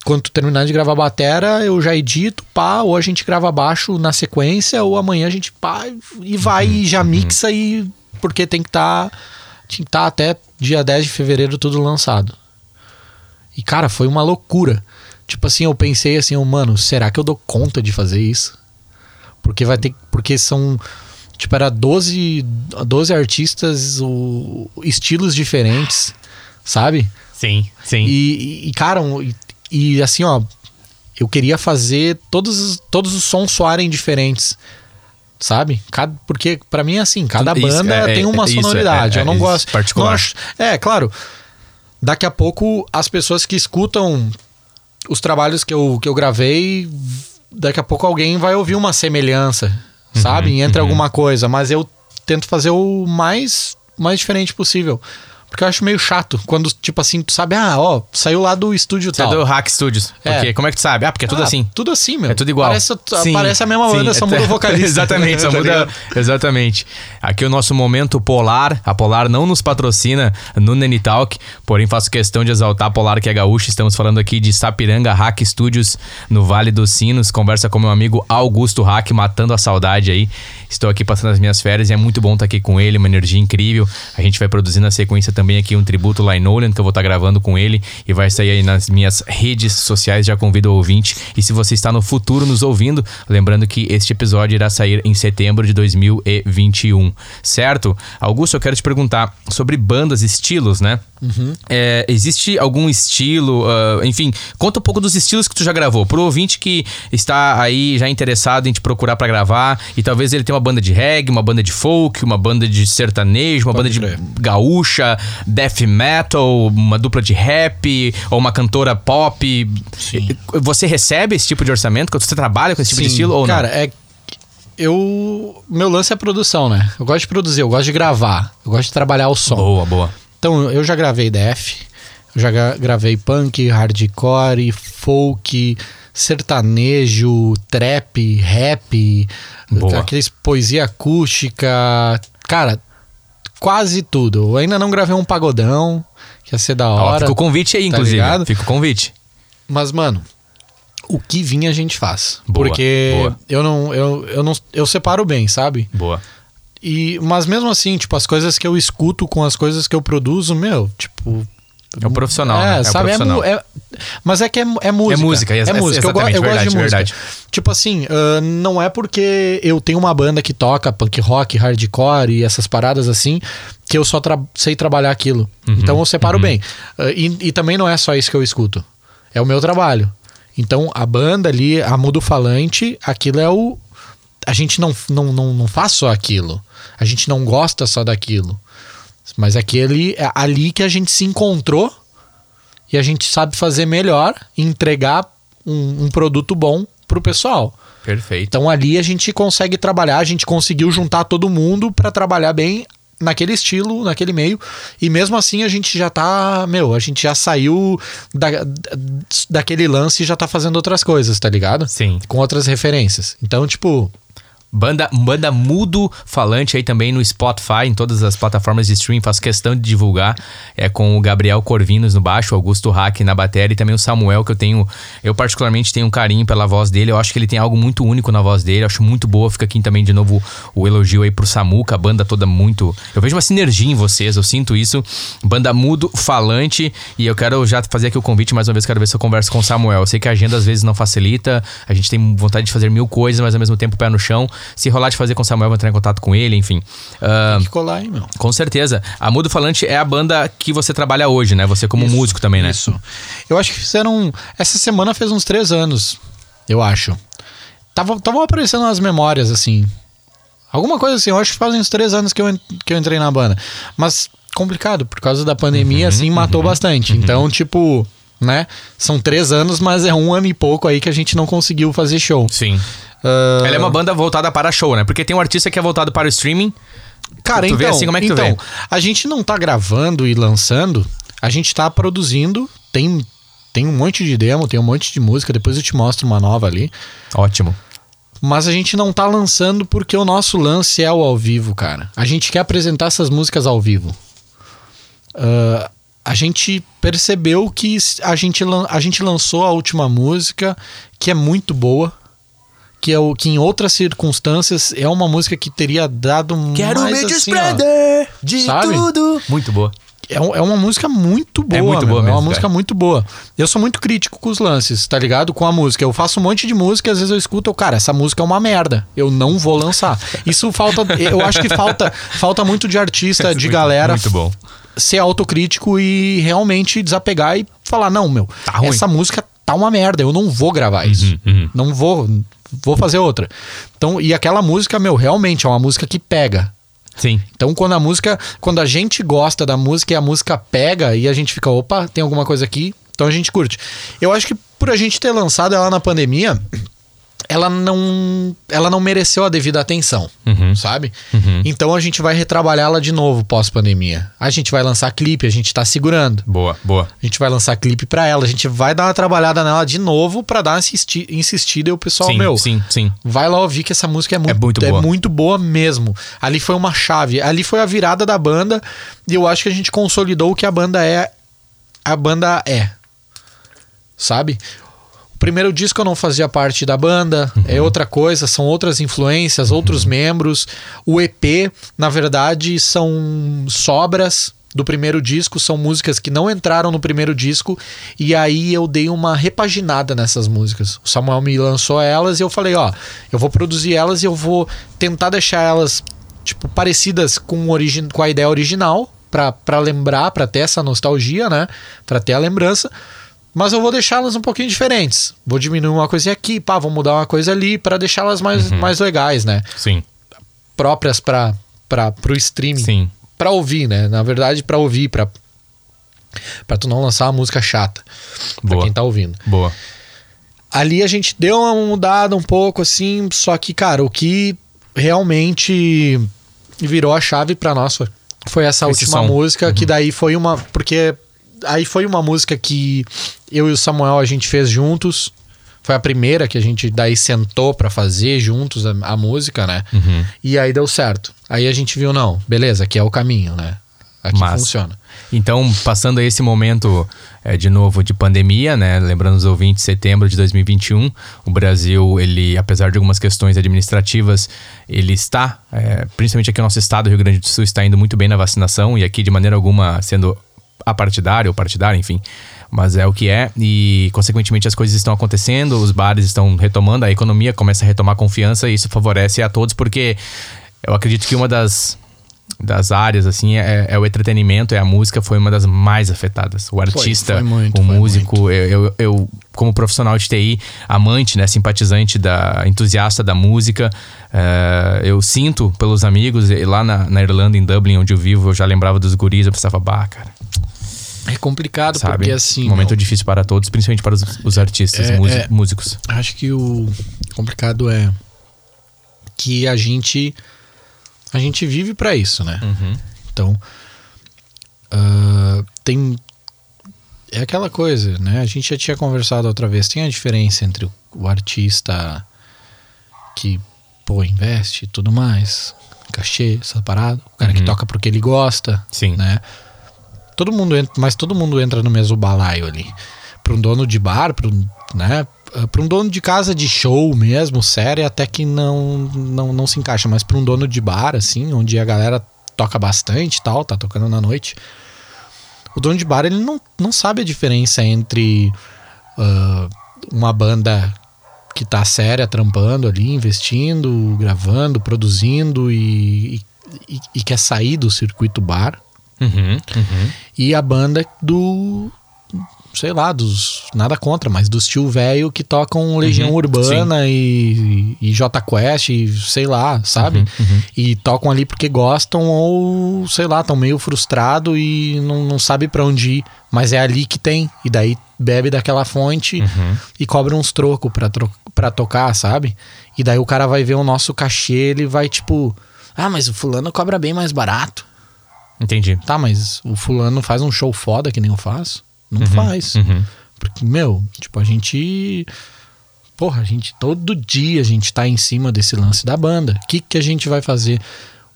Quando tu terminar de gravar batera, eu já edito, pá, ou a gente grava baixo na sequência, ou amanhã a gente pá, e vai e já mixa e. Porque tem que estar. tinha estar até dia 10 de fevereiro tudo lançado. E, cara, foi uma loucura. Tipo assim, eu pensei assim, oh, mano, será que eu dou conta de fazer isso? Porque vai ter. Porque são. Tipo, era 12, 12 artistas, o, estilos diferentes, sabe? Sim, sim. E, e, cara, e, e assim, ó, eu queria fazer todos, os- todos os sons soarem diferentes. Sabe? Cada, porque pra mim é assim, cada Isso, banda é, é, tem uma isso, sonoridade. é, é, eu não gosto. particular. não acho- é, claro. Daqui a pouco as pessoas que escutam os trabalhos que eu, que eu gravei, daqui a pouco alguém vai ouvir uma semelhança, Uhum, sabe? Entre alguma coisa, mas eu tento fazer o mais mais diferente possível. Porque eu acho meio chato quando, tipo assim, tu sabe, ah, ó, saiu lá do estúdio é tal. do Hack Studios. É. Porque, como é que tu sabe? Ah, porque é tudo Ah, assim. Tudo assim, meu. É tudo igual. Parece, Sim, parece a mesma sim, banda, só muda o vocalista. Exatamente, só Tá muda. Exatamente. Aqui o nosso momento Polar. A Polar não nos patrocina no Nene Talk, porém faço questão de exaltar a Polar que é gaúcha. Estamos falando aqui de Sapiranga Hack Studios no Vale dos Sinos. Conversa com meu amigo Augusto Hack, matando a saudade aí. Estou aqui passando as minhas férias e é muito bom estar aqui com ele, uma energia incrível. A gente vai produzir na sequência também aqui um tributo lá em Nolan, que eu vou estar gravando com ele e vai sair aí nas minhas redes sociais. Já convido o ouvinte. E se você está no futuro nos ouvindo, lembrando que este episódio irá sair em setembro de 2021, certo? Augusto, eu quero te perguntar sobre bandas, estilos, né? É, existe algum estilo, ah, enfim, conta um pouco dos estilos que tu já gravou. Pro ouvinte que está aí já interessado em te procurar pra gravar e talvez ele tenha uma banda de reggae, uma banda de folk, uma banda de sertanejo, uma banda de crer. gaúcha, death metal, uma dupla de rap ou uma cantora pop. Sim. Você recebe esse tipo de orçamento? Você trabalha com esse tipo de estilo ou cara, não? é. Eu. Meu lance é produção, né? Eu gosto de produzir, eu gosto de gravar, eu gosto de trabalhar o som. Boa, boa. Então, eu já gravei def, eu já gra- gravei punk, hardcore, folk, sertanejo, trap, rap, Boa. aqueles poesia acústica, cara, quase tudo. Eu ainda não gravei um pagodão, que ia ser da Ó, hora. fica o convite aí, tá inclusive. ligado? fica o convite. Mas, mano, o que vinha a gente faz. Boa, porque boa. eu não, eu, eu não. Eu separo bem, sabe? Boa. E, mas mesmo assim, tipo, as coisas que eu escuto com as coisas que eu produzo, meu, tipo. É o profissional, É, né? É sabe? É profissional. é- mas é que é, é música. É música, é ex- música. Eu, go- eu gosto verdade, de música. verdade. Tipo assim, ah, não é porque eu tenho uma banda que toca punk rock, hardcore e essas paradas assim, que eu só tra- sei trabalhar aquilo. Uhum, Então eu separo bem. Ah, e, e também não é só isso que eu escuto. É o meu trabalho. Então a banda ali, a Mudo Falante, aquilo é o. A gente não, não, não, não faz só aquilo. A gente não gosta só daquilo. Mas aquele é ali que a gente se encontrou e a gente sabe fazer melhor e entregar um, um produto bom pro pessoal. Perfeito. Então ali a gente consegue trabalhar, a gente conseguiu juntar todo mundo para trabalhar bem naquele estilo, naquele meio. E mesmo assim a gente já tá, meu, a gente já saiu da- daquele lance e já tá fazendo outras coisas, tá ligado? Sim. Com outras referências. Então, tipo, Banda, banda Mudo Falante aí também no Spotify, em todas as plataformas de stream, faço questão de divulgar. É com o Gabriel Corvinos no baixo, Augusto Hack na bateria e também o Samuel, que eu tenho, eu particularmente tenho um carinho pela voz dele. Eu acho que ele tem algo muito único na voz dele, eu acho muito boa. Fica aqui também de novo o elogio aí pro Samuca, a banda toda muito. Eu vejo uma sinergia em vocês, eu sinto isso. Banda Mudo Falante, e eu quero já fazer aqui o convite mais uma vez, quero ver se eu converso com o Samuel. Eu sei que a agenda às vezes não facilita, a gente tem vontade de fazer mil coisas, mas ao mesmo tempo pé no chão. Se rolar de fazer com o Samuel, vou entrar em contato com ele, enfim. Ah, tem que colar aí, meu. com certeza. A Mudo Falante é a banda que você trabalha hoje, né? Você como músico também, né? Isso. Eu acho que fizeram. Essa semana fez uns três anos, eu acho. Tava, tava aparecendo nas memórias, assim. Alguma coisa assim, eu acho que fazem uns três anos que eu, que eu entrei na banda. Mas complicado, por causa da pandemia, Uhum, assim, matou bastante. Então, tipo, né? São três anos, mas é um ano e pouco aí que a gente não conseguiu fazer show. Sim. Ah, Ela é uma banda voltada para show, né? Porque tem um artista que é voltado para o streaming. Cara, Tu então, assim, como é que tu então vê? a gente não tá gravando e lançando, a gente tá produzindo, tem, tem um monte de demo, tem um monte de música, depois eu te mostro uma nova ali. Ótimo. Mas a gente não tá lançando porque o nosso lance é o ao vivo, cara. A gente quer apresentar essas músicas ao vivo. Ah, a gente percebeu que a gente, a gente lançou a última música, que é muito boa. Que, é o, que em outras circunstâncias é uma música que teria dado Quero mais me assim, ó, desprender de sabe? tudo. Muito boa. é, um- é uma música muito boa. É muito meu. boa É mesmo, uma música cara. muito boa. Eu sou muito crítico com os lances, tá ligado? Com a música. Eu faço um monte de música, às vezes eu escuto, eu, cara, essa música é uma merda. Eu não vou lançar. Isso falta. Eu acho que falta, falta muito de artista, de Muito- galera Muito bom. Ser autocrítico e realmente desapegar e falar: não, meu, Tá essa música tá uma merda, eu não vou gravar isso. uhum. Não vou, vou fazer outra. Então, e aquela música, meu, realmente é uma música que pega. Sim. Então, quando a música, quando a gente gosta da música e a música pega e a gente fica, opa, tem alguma coisa aqui, então a gente curte. Eu acho que por a gente ter lançado ela na pandemia, ela não, ela não mereceu a devida atenção, Uhum. sabe? Então a gente vai retrabalhá-la de novo pós-pandemia. A gente vai lançar clipe, a gente tá segurando. Boa, boa. A gente vai lançar clipe pra ela, a gente vai dar uma trabalhada nela de novo pra dar uma insisti- insistida e o pessoal, sim, meu, sim, sim. vai lá ouvir que essa música é muito, muito é boa. muito boa mesmo. Ali foi uma chave, ali foi a virada da banda e eu acho que a gente consolidou o que a banda é. A banda é. Sabe? Primeiro disco eu não fazia parte da banda, é outra coisa, são outras influências, outros membros. O EP, na verdade, são sobras do primeiro disco, são músicas que não entraram no primeiro disco e aí eu dei uma repaginada nessas músicas. O Samuel me lançou elas e eu falei, ó, eu vou produzir elas e eu vou tentar deixar elas tipo parecidas com, com a ideia original pra pra lembrar, pra ter essa nostalgia, né? Pra ter a lembrança. Mas eu vou deixá-las um pouquinho diferentes. Vou diminuir uma coisinha aqui, pá, vou mudar uma coisa ali pra deixá-las mais, mais legais, né? Sim, Próprias para para pro streaming, sim. Pra ouvir, né? Na verdade, pra ouvir, pra para tu não lançar uma música chata pra Boa. quem tá ouvindo. Boa. Ali a gente deu uma mudada um pouco assim, só que, cara, o que realmente virou a chave pra nós foi, essa Esse última som. música, que daí foi uma. Porque aí foi uma música que eu e o Samuel a gente fez juntos. Foi a primeira que a gente daí sentou pra fazer juntos a, a música, né? Uhum. E aí deu certo. Aí a gente viu, não, beleza, aqui é o caminho, né? Aqui Massa. funciona. Então, passando a esse momento é, de novo de pandemia, né? Lembrando os ouvintes, setembro de 2021, o Brasil, ele, apesar de algumas questões administrativas, ele está, é, principalmente aqui no nosso estado, Rio Grande do Sul, está indo muito bem na vacinação e aqui de maneira alguma sendo apartidário ou partidário, enfim. Mas é o que é e, consequentemente, as coisas estão acontecendo, os bares estão retomando, a economia começa a retomar confiança e isso favorece a todos, porque eu acredito que uma das das áreas, assim, é, é o entretenimento, é a música, foi uma das mais afetadas. O artista, foi muito, o foi músico, eu, eu, eu, como profissional de TI, amante, né, simpatizante, da, entusiasta da música, eh, eu sinto pelos amigos, lá na, na Irlanda, em Dublin, onde eu vivo, eu já lembrava dos guris, eu pensava, bah, cara, É complicado sabe? porque assim. Momento meu, difícil para todos, principalmente para os, os artistas, É, músi- é. músicos. Acho que o complicado é que a gente a gente vive pra isso, né? Uhum. Então ah, tem é aquela coisa, né? A gente já tinha conversado outra vez. Tem a diferença entre o, o artista que pô investe e tudo mais, cachê, essa parada, o cara que Uhum. toca porque ele gosta, Sim. né? Todo mundo entra, mas todo mundo entra no mesmo balaio ali. Para um dono de bar, para um, né? Para um dono de casa de show mesmo, sério, até que não não, não se encaixa, mas para um dono de bar assim, onde a galera toca bastante e tal, tá tocando na noite. O dono de bar, ele não, não sabe a diferença entre ah, uma banda que tá séria, trampando ali, investindo, gravando, produzindo e, e, e quer sair do circuito bar Uhum, uhum. e a banda do sei lá, dos nada contra, mas dos tio velho que tocam Legião Uhum, Urbana e, e J Quest e sei lá, sabe? uhum. E tocam ali porque gostam ou sei lá, estão meio frustrado e não, não sabe para onde ir, mas é ali que tem e daí bebe daquela fonte Uhum. e cobra uns trocos pra, tro pra tocar, sabe? E daí o cara vai ver o nosso cachê, ele vai tipo, ah, mas o fulano cobra bem mais barato. Entendi. Tá, mas o fulano faz um show foda que nem eu faço? Não faz. Uhum. Porque, meu, tipo, a gente porra, a gente todo dia a gente tá em cima desse lance da banda. O que que a gente vai fazer?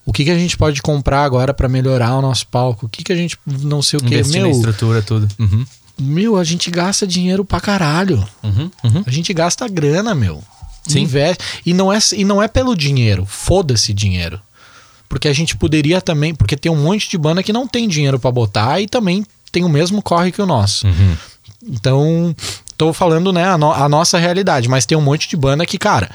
O que que a gente pode comprar agora pra melhorar o nosso palco? O que que a gente não sei o que, Investir na meu, estrutura, tudo. Uhum. meu, a gente gasta dinheiro pra caralho. Uhum. Uhum. A gente gasta grana, meu. Sim. Investe. E não é, e não é pelo dinheiro. Foda-se dinheiro. Porque a gente poderia também. Porque tem um monte de banda que não tem dinheiro pra botar e também tem o mesmo corre que o nosso. Uhum. Então, tô falando, né, a, no- a nossa realidade. Mas tem um monte de banda que, cara.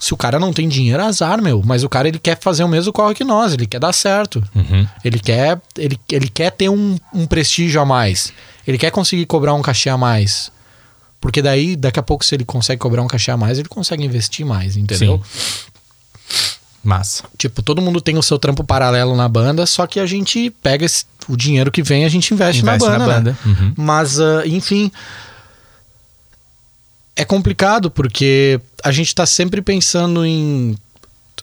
Se o cara não tem dinheiro, é azar, meu. Mas o cara ele quer fazer o mesmo corre que nós. Ele quer dar certo. Uhum. Ele quer, ele, ele quer ter um, um prestígio a mais. Ele quer conseguir cobrar um cachê a mais. Porque daí, daqui a pouco, se ele consegue cobrar um cachê a mais, ele consegue investir mais, entendeu? Massa. Tipo, todo mundo tem o seu trampo paralelo na banda, só que a gente pega esse- o dinheiro que vem, a gente investe, Investe na na banda. banda. né? Uhum. Mas, ah, enfim. É complicado porque a gente tá sempre pensando em.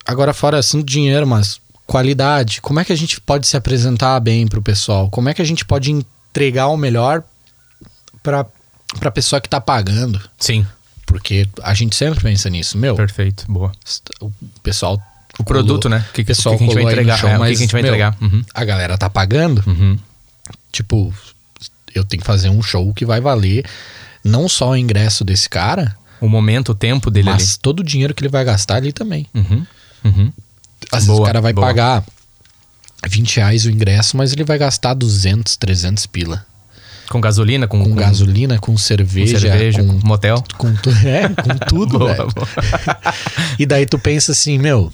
Agora, fora assim, dinheiro, mas qualidade. Como é que a gente pode se apresentar bem pro pessoal? Como é que a gente pode entregar o melhor pra, pra pessoa que tá pagando? Sim, Porque a gente sempre pensa nisso. Meu, perfeito. Boa. o pessoal. O produto, né? O que, O pessoal o que, que a gente vai entregar? show, É, o que, mas, que a gente vai meu, entregar? Uhum. A galera tá pagando. Uhum. Tipo, eu tenho que fazer um show que vai valer não só o ingresso desse cara, O momento, o tempo dele mas todo o dinheiro que ele vai gastar ali também. ali. Uhum. Uhum. Às vezes o cara vai boa. pagar 20 reais o ingresso, mas ele vai gastar 200, 300 pila. Com gasolina, com, Com, gasolina, com com cerveja, cerveja, com com, motel. com, tu- é, com tudo, Boa, boa. E daí tu pensa assim, meu,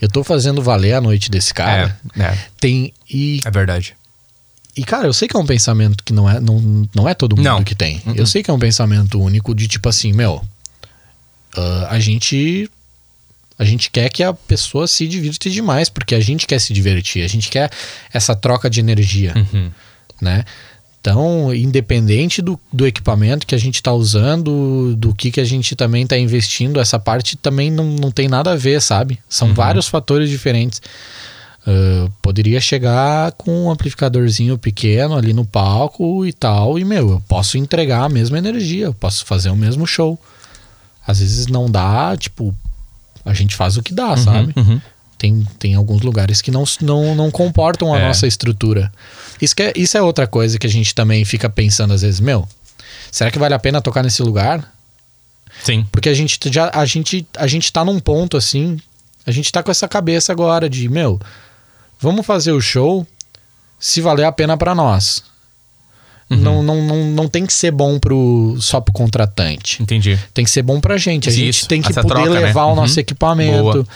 eu tô fazendo valer a noite desse cara. É, é, Tem e, é verdade. e cara, eu sei que é um pensamento que não é não, não é todo mundo Não. que tem. Uh-uh. Eu sei que é um pensamento único de tipo assim, meu, ah, a gente a gente quer que a pessoa se divirta demais, porque a gente quer se divertir, a gente quer essa troca de energia, Uhum. né? Então, independente do, do equipamento que a gente está usando, do que, que a gente também está investindo, essa parte também não, não tem nada a ver, sabe? São Uhum. vários fatores diferentes. Ah, poderia chegar com um amplificadorzinho pequeno ali no palco e tal, e meu, eu posso entregar a mesma energia, eu posso fazer o mesmo show. Às vezes não dá, tipo, a gente faz o que dá, sabe? Uhum. Tem, tem alguns lugares que não, não, não comportam a É. nossa estrutura. Isso, é, isso é outra coisa que a gente também fica pensando às vezes, meu, será que vale a pena tocar nesse lugar? Sim. Porque a gente já a gente a gente tá num ponto assim, a gente tá com essa cabeça agora de, meu, vamos fazer o show se valer a pena pra nós. Uhum. Não, não, não, não tem que ser bom pro, só pro contratante. Entendi. Tem que ser bom pra gente. A Isso, gente tem que poder troca, né? levar o nosso Uhum. equipamento. Boa.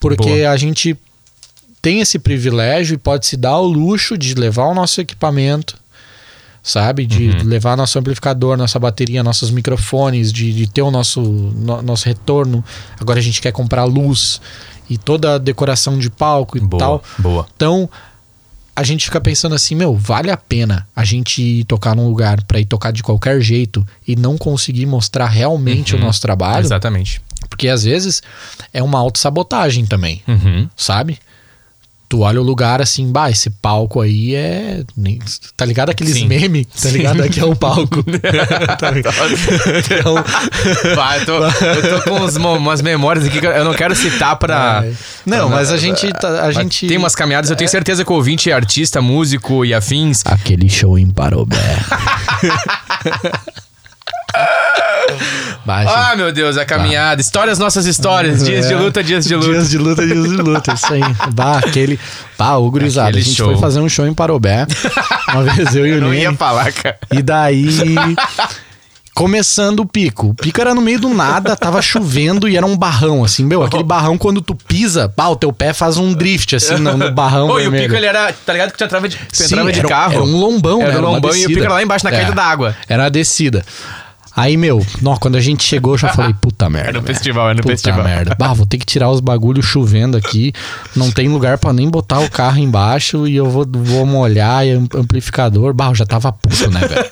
Porque Boa. a gente tem esse privilégio e pode se dar o luxo de levar o nosso equipamento, sabe? De Uhum. levar nosso amplificador, nossa bateria, nossos microfones, de, de ter o nosso, no- nosso retorno. Agora a gente quer comprar luz e toda a decoração de palco e Boa. tal. Boa. Então, a gente fica pensando assim, meu, vale a pena a gente ir tocar num lugar pra ir tocar de qualquer jeito e não conseguir mostrar realmente Uhum. o nosso trabalho? Exatamente. Porque às vezes é uma autossabotagem também, Uhum. sabe? Tu olha o lugar assim, bah, esse palco aí é. Tá ligado aqueles Sim. memes? Tá ligado? Aqui é o palco. tá ligado? Então, Vai, eu, tô, eu tô com uns umas memórias aqui que eu não quero citar pra. Ai. Não, mas a gente. tá- a gente Tem umas caminhadas, eu tenho certeza que o ouvinte é artista, músico e afins. Aquele show em Parobé. Bah, Ah, meu Deus, a caminhada. Histórias, nossas histórias. Dias de É. luta, dias de luta. Dias de luta, dias de luta, isso aí. Bah, aquele. Bah, o gurizada. Aquele A gente show. foi fazer um show em Parobé. Uma vez eu e o não Nene. ia falar, cara. E daí. Começando o pico. O pico era no meio do nada, tava chovendo e era um barrão, assim, meu, aquele barrão quando tu pisa, pá, o teu pé faz um drift, assim, no, no barrão Ô, e o pico ele era, tá ligado que tu entrava de, tu Sim, entrava de era, um- carro. Era um lombão, Era né? um uma lombão e o pico era lá embaixo na É, caída da água. Era a descida. Aí, meu, nó, quando a gente chegou, eu já falei, puta merda. Era no festival, era no puta festival. merda. Bah, vou ter que tirar os bagulhos chovendo aqui. Não tem lugar pra nem botar o carro embaixo e eu vou, vou molhar e am- amplificador. Bah, eu já tava puto, né, velho?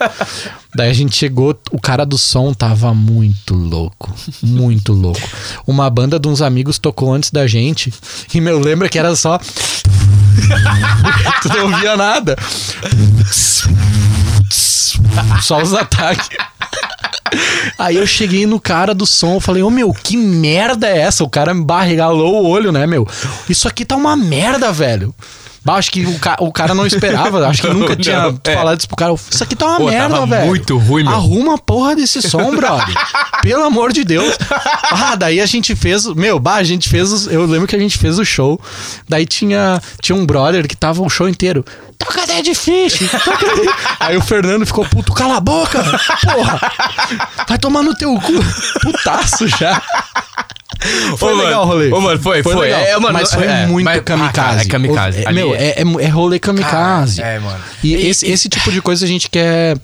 Daí a gente chegou, o cara do som tava muito louco. Muito louco. Uma banda de uns amigos tocou antes da gente. E, meu, lembra que era só. tu não ouvia nada. Só os ataques. Aí eu cheguei no cara do som, falei, ô meu, que merda é essa? O cara me barregalou o olho, né, meu? Isso aqui tá uma merda, velho. Bah, acho que o, ca o cara não esperava, acho que Não, nunca tinha não, é. falado isso pro cara. Isso aqui tá uma Pô, merda, velho. muito ruim, meu. Arruma a porra desse som, brother. Pelo amor de Deus. Ah, daí a gente fez. Meu, bah, a gente fez. os- Eu lembro que a gente fez o show. Daí tinha, tinha um brother que tava o show inteiro. Toca Dead Fish! Toca Dead-" Aí o Fernando ficou puto, cala a boca! Porra! Vai tomar no teu cu! Putaço já! Foi Ô, legal o rolê. ô, mano, foi, foi. legal. É, mano, mas foi é, muito mas- ah, kamikaze. cara, é kamikaze. É, Ali- meu, é, é, é rolê kamikaze. Cara, é, mano. E esse, esse tipo de coisa a gente quer,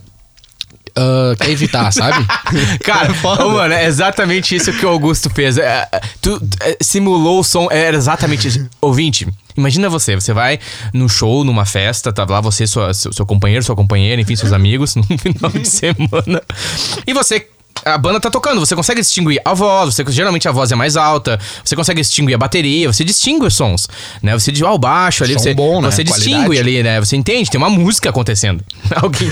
ah, quer evitar, sabe? Cara, É foda. mano, é exatamente isso que o Augusto fez. É, é, tu é, simulou o som, era exatamente isso. Ouvinte, imagina você, você vai num show, numa festa, tá lá você, sua, seu, seu companheiro, sua companheira, enfim, seus amigos, num final de semana. E você. A banda tá tocando, você consegue distinguir a voz, você, geralmente a voz é mais alta, você consegue distinguir a bateria, você distingue os sons, né? Você diz, ah, o baixo ali, Som você, bom, né? você distingue ali, né? Você entende, tem uma música acontecendo. Alguém...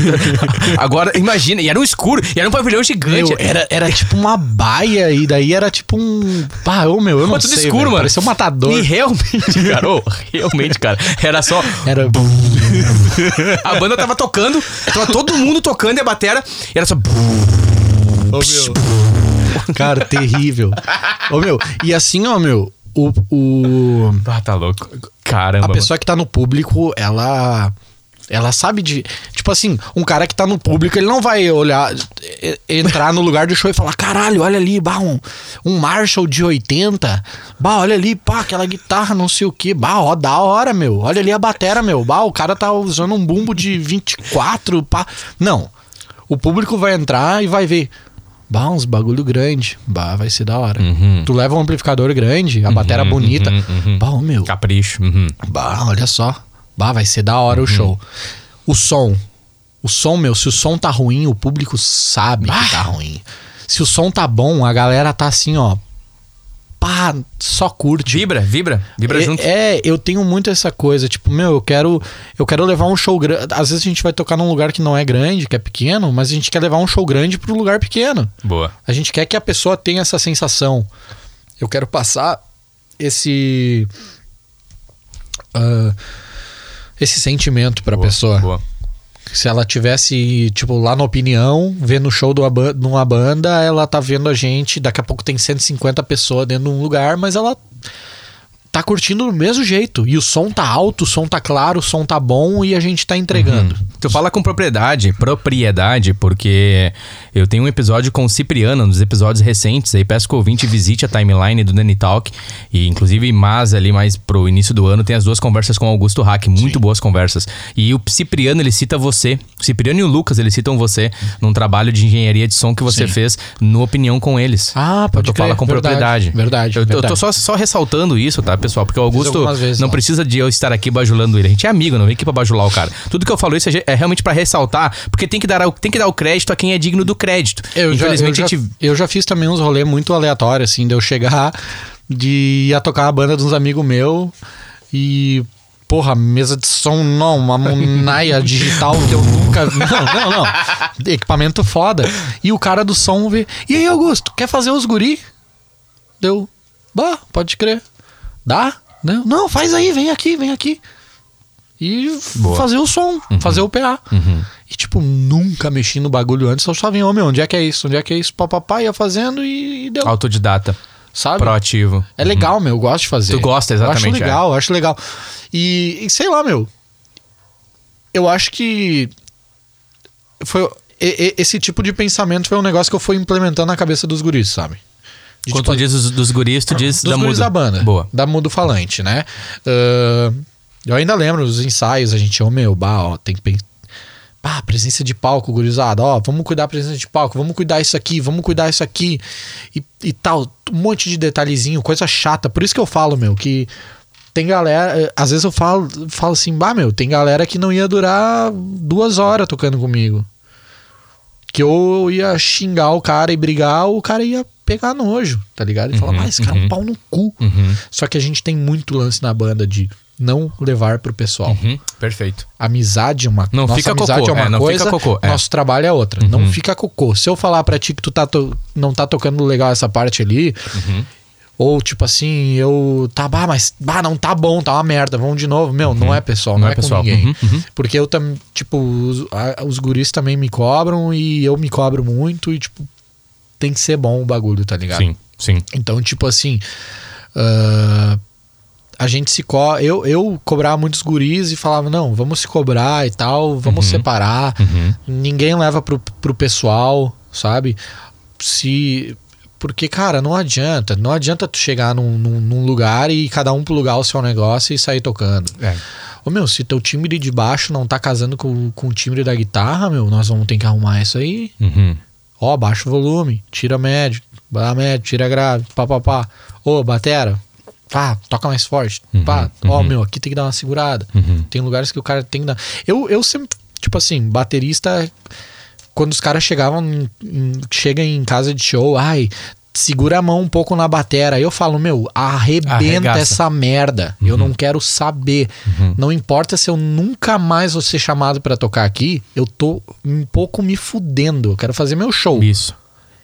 Agora, imagina, e era um escuro, e era um pavilhão gigante. Meu, era, era tipo uma baia e daí era tipo um. Ah, ô meu, eu não Pô, tudo sei. escuro, velho. mano. Parecia um matador. E realmente, cara, ô, realmente, cara, era só. Era. A banda tava tocando, tava todo mundo tocando e a batera, e era só. Meu. Cara, terrível. Ô, meu, e assim, ó, meu, o. o Ah, tá louco. Caramba. a pessoa que tá no público, ela. Ela sabe de. Tipo assim, um cara que tá no público, ele não vai olhar, e- entrar no lugar do show e falar: caralho, olha ali, bah, um, um Marshall de 80. Bah, olha ali, pá, aquela guitarra, não sei o que. Bah, ó, da hora, meu. Olha ali a batera, meu. Bah, o cara tá usando um bumbo de 24, pá. Não. O público vai entrar e vai ver. Bah, uns bagulho grande. Bah, vai ser da hora. Uhum. Tu leva um amplificador grande, a batera bonita. uhum, uhum. Bah, meu. Capricho. uhum. Bah, olha só. Bah, vai ser da hora o show. O som. O som, meu, se o som tá ruim, o público sabe que tá ruim. Se o som tá bom, a galera tá assim, ó. Pá, só curte. Vibra, vibra, vibra é, junto. é, eu tenho muito essa coisa, tipo, meu, eu quero, eu quero levar um show grande. Às vezes a gente vai tocar num lugar que não é grande, que é pequeno, mas a gente quer levar um show grande pro lugar pequeno. Boa. A gente quer que a pessoa tenha essa sensação. Eu quero passar esse. ah, esse sentimento pra boa, pessoa. Boa. Se ela tivesse, tipo, lá na opinião, vendo o show de uma banda, ela tá vendo a gente, daqui a pouco tem 150 pessoas dentro de um lugar, mas ela tá curtindo do mesmo jeito. E o som tá alto, o som tá claro, o som tá bom e a gente tá entregando. Tu fala com propriedade, propriedade, porque eu tenho um episódio com o Cipriano, nos episódios recentes, aí peço que o ouvinte visite a timeline do Nani Talk, e inclusive mais ali mais pro início do ano tem as duas conversas com o Augusto Hack, muito boas conversas. E o Cipriano, ele cita você, o Cipriano e o Lucas, eles citam você num trabalho de engenharia de som que você Sim. fez no Opinião com eles. Ah, pode Tu crer. fala com Verdade, propriedade. verdade, Eu, eu tô verdade. só, só ressaltando isso, tá, pessoal? Porque o Augusto vezes não lá. precisa de eu estar aqui bajulando ele. A gente é amigo, não vem aqui pra bajular o cara. Tudo que eu falo isso é, é realmente pra ressaltar, porque tem que, dar, o- tem que dar o crédito a quem é digno do crédito. Eu já, eu, Infelizmente já, gente. eu já fiz também uns rolês muito aleatórios, assim, de eu chegar, de ir a tocar a banda de uns amigos meus e. Porra, mesa de som, não, uma monaia digital que eu nunca. Não, não, não. Equipamento foda. E o cara do som vê. E aí, Augusto, quer fazer os guri? Deu. Bah, pode crer. Dá? Não, não, faz aí, vem aqui, vem aqui. E Boa. fazer o som, fazer o PA. Uhum. E, tipo, nunca mexi no bagulho antes. Eu só vinha, ô meu, onde é que é isso? Onde é que é isso? Papapá, ia fazendo e, e deu. Autodidata, Sabe? proativo. É legal, meu. Eu gosto de fazer. Tu gosta, exatamente, Eu acho legal, eu acho legal. E, e sei lá, meu. Eu acho que. Foi. e- e- esse tipo de pensamento foi um negócio que eu fui implementando na cabeça dos guris, sabe? De, Quando tipo, tu diz dos, dos guris, tu diz dos da guris muda. da banda. Boa. Da Mudo Falante, né? Ah, eu ainda lembro dos ensaios, a gente, ô meu, bah, ó, tem que pensar. Ah, presença de palco, gurizada. Ó, vamos cuidar da presença de palco, vamos cuidar isso aqui, vamos cuidar isso aqui. E, e tal, um monte de detalhezinho, coisa chata. Por isso que eu falo, meu, que tem galera. eh, Às vezes eu falo, falo assim, bah, meu, tem galera que não ia durar duas horas tocando comigo. Que eu ia xingar o cara e brigar, o cara ia pegar nojo, tá ligado? E falar, Uhum, ah, esse cara é uhum. um pau no cu. Uhum. Só que a gente tem muito lance na banda de não levar pro pessoal. Uhum, perfeito. Amizade é uma Não nossa fica amizade cocô, é uma é, não coisa, fica cocô, é. nosso trabalho é outra. Não fica cocô. Se eu falar pra ti que tu tá to- não tá tocando legal essa parte ali, Uhum. Ou tipo assim, eu tá, bah, mas bah, não tá bom, tá uma merda, vamos de novo. Meu, não é pessoal, não, Não é é, com pessoal. ninguém. Uhum, uhum. Porque eu também, tipo, os, a- os guris também me cobram e eu me cobro muito e tipo, tem que ser bom o bagulho, tá ligado? Sim, sim. Então, tipo assim, ah, a gente se co eu eu cobrava muitos guris e falava, não, vamos se cobrar e tal, vamos separar. Uhum. Ninguém leva pro, pro pessoal, sabe? Se. Porque, cara, não adianta. Não adianta tu chegar num, num, num lugar e cada um pro lugar o seu negócio e sair tocando. É. Ô meu, se teu timbre de baixo não tá casando com, com o timbre da guitarra, meu, nós vamos ter que arrumar isso aí. Uhum. Ó, baixa o volume, tira médio, dá médio, tira grave, pá, pá, pá. Ô, batera, pá, toca mais forte. pá, ó, meu, aqui tem que dar uma segurada. Uhum. Tem lugares que o cara tem que dar. Eu, eu sempre, tipo assim, baterista, quando os caras chegavam, em, em- chega em casa de show, ai, segura a mão um pouco na batera. Aí eu falo, meu, arrebenta Arregaça. essa merda. Eu não quero saber. Não importa se eu nunca mais vou ser chamado pra tocar aqui, eu tô um pouco me fudendo. Eu quero fazer meu show. Isso.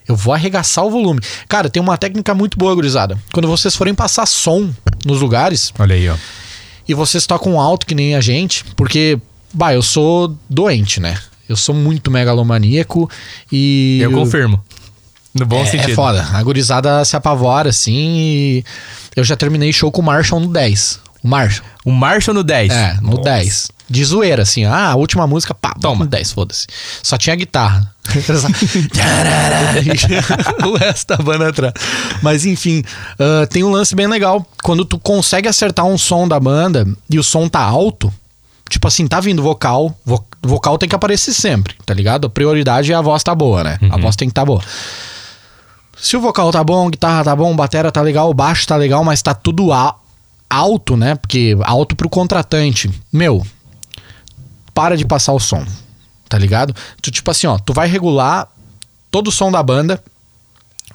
Eu vou arregaçar o volume. Cara, tem uma técnica muito boa, gurizada. Quando vocês forem passar som nos lugares Olha aí, ó. e vocês tocam alto que nem a gente, porque, bah, eu sou doente, né? Eu sou muito megalomaníaco e. Eu confirmo. No bom é, sentido. É foda. A gurizada se apavora, assim, e eu já terminei show com o Marshall no 10. O Marshall. O Marshall no 10. É, no Nossa. 10. De zoeira, assim. Ah, a última música, pá, Toma. no 10, foda-se. Só tinha guitarra. o resto da banda atrás. Mas enfim, ah, tem um lance bem legal. Quando tu consegue acertar um som da banda e o som tá alto, tipo assim, tá vindo vocal, vo- vocal tem que aparecer sempre, tá ligado? A prioridade é a voz tá boa, né? A voz tem que tá boa. Se o vocal tá bom, a guitarra tá bom, batera tá legal, o baixo tá legal, mas tá tudo alto, né? Porque alto pro contratante. Meu, para de passar o som, tá ligado? Tu, tipo assim, ó, tu vai regular todo o som da banda,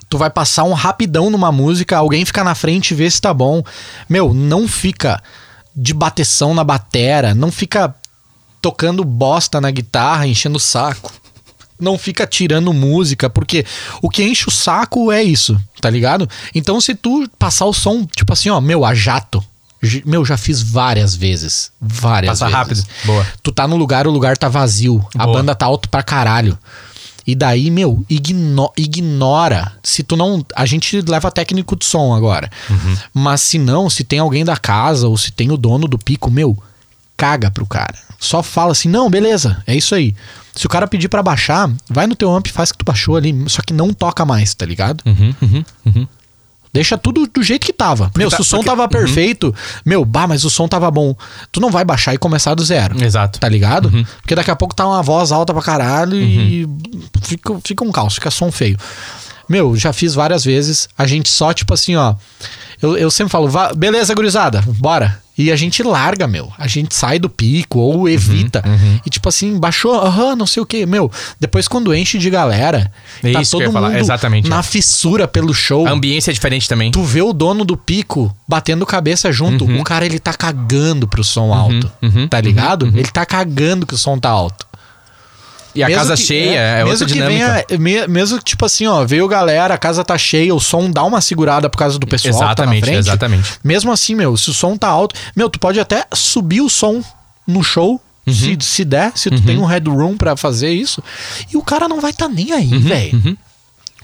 tu vai passar um rapidão numa música, alguém fica na frente e vê se tá bom. Meu, não fica de bateção na batera, não fica tocando bosta na guitarra, enchendo o saco. Não fica tirando música, porque o que enche o saco é isso, tá ligado? Então se tu passar o som, tipo assim, ó, meu, a jato. Meu, já fiz várias vezes. Várias Passa vezes. rápido. Boa. Tu tá no lugar, o lugar tá vazio. A Boa. banda tá alto pra caralho. E daí, meu, igno- ignora. Se tu não. A gente leva técnico de som agora. Uhum. Mas se não, se tem alguém da casa ou se tem o dono do pico, meu, caga pro cara. Só fala assim: não, beleza, é isso aí. Se o cara pedir pra baixar, vai no teu amp e faz que tu baixou ali. Só que não toca mais, tá ligado? Uhum, uhum, uhum. Deixa tudo do jeito que tava. meu, tá- se o som porque- tava perfeito, meu, bah, mas o som tava bom. Tu não vai baixar e começar do zero. Exato. Tá ligado? Uhum. Porque daqui a pouco tá uma voz alta pra caralho e fica, fica um caos, fica som feio. Meu, já fiz várias vezes. A gente só, tipo assim, ó. Eu, eu sempre falo, "Vá- beleza, gurizada, bora. E a gente larga, meu. A gente sai do pico ou evita. Uhum, E tipo assim, baixou, aham, não sei o que. Meu, depois quando enche de galera, É tá isso que eu todo ia falar, mundo exatamente, na é. fissura pelo show. A ambiência é diferente também. Tu vê o dono do pico batendo cabeça junto. O cara, ele tá cagando pro som alto. uhum, tá ligado? Ele tá cagando que o som tá alto. E a Mesmo casa que- cheia é, mesmo outra que dinâmica. venha- me- mesmo que, tipo assim, ó, veio galera, a casa tá cheia, o som dá uma segurada por causa do pessoal Exatamente, que tá frente. exatamente. Mesmo assim, meu, se o som tá alto, meu, tu pode até subir o som no show. Uhum. Se, se der, se tu tem um headroom pra fazer isso. E o cara não vai tá nem aí, velho.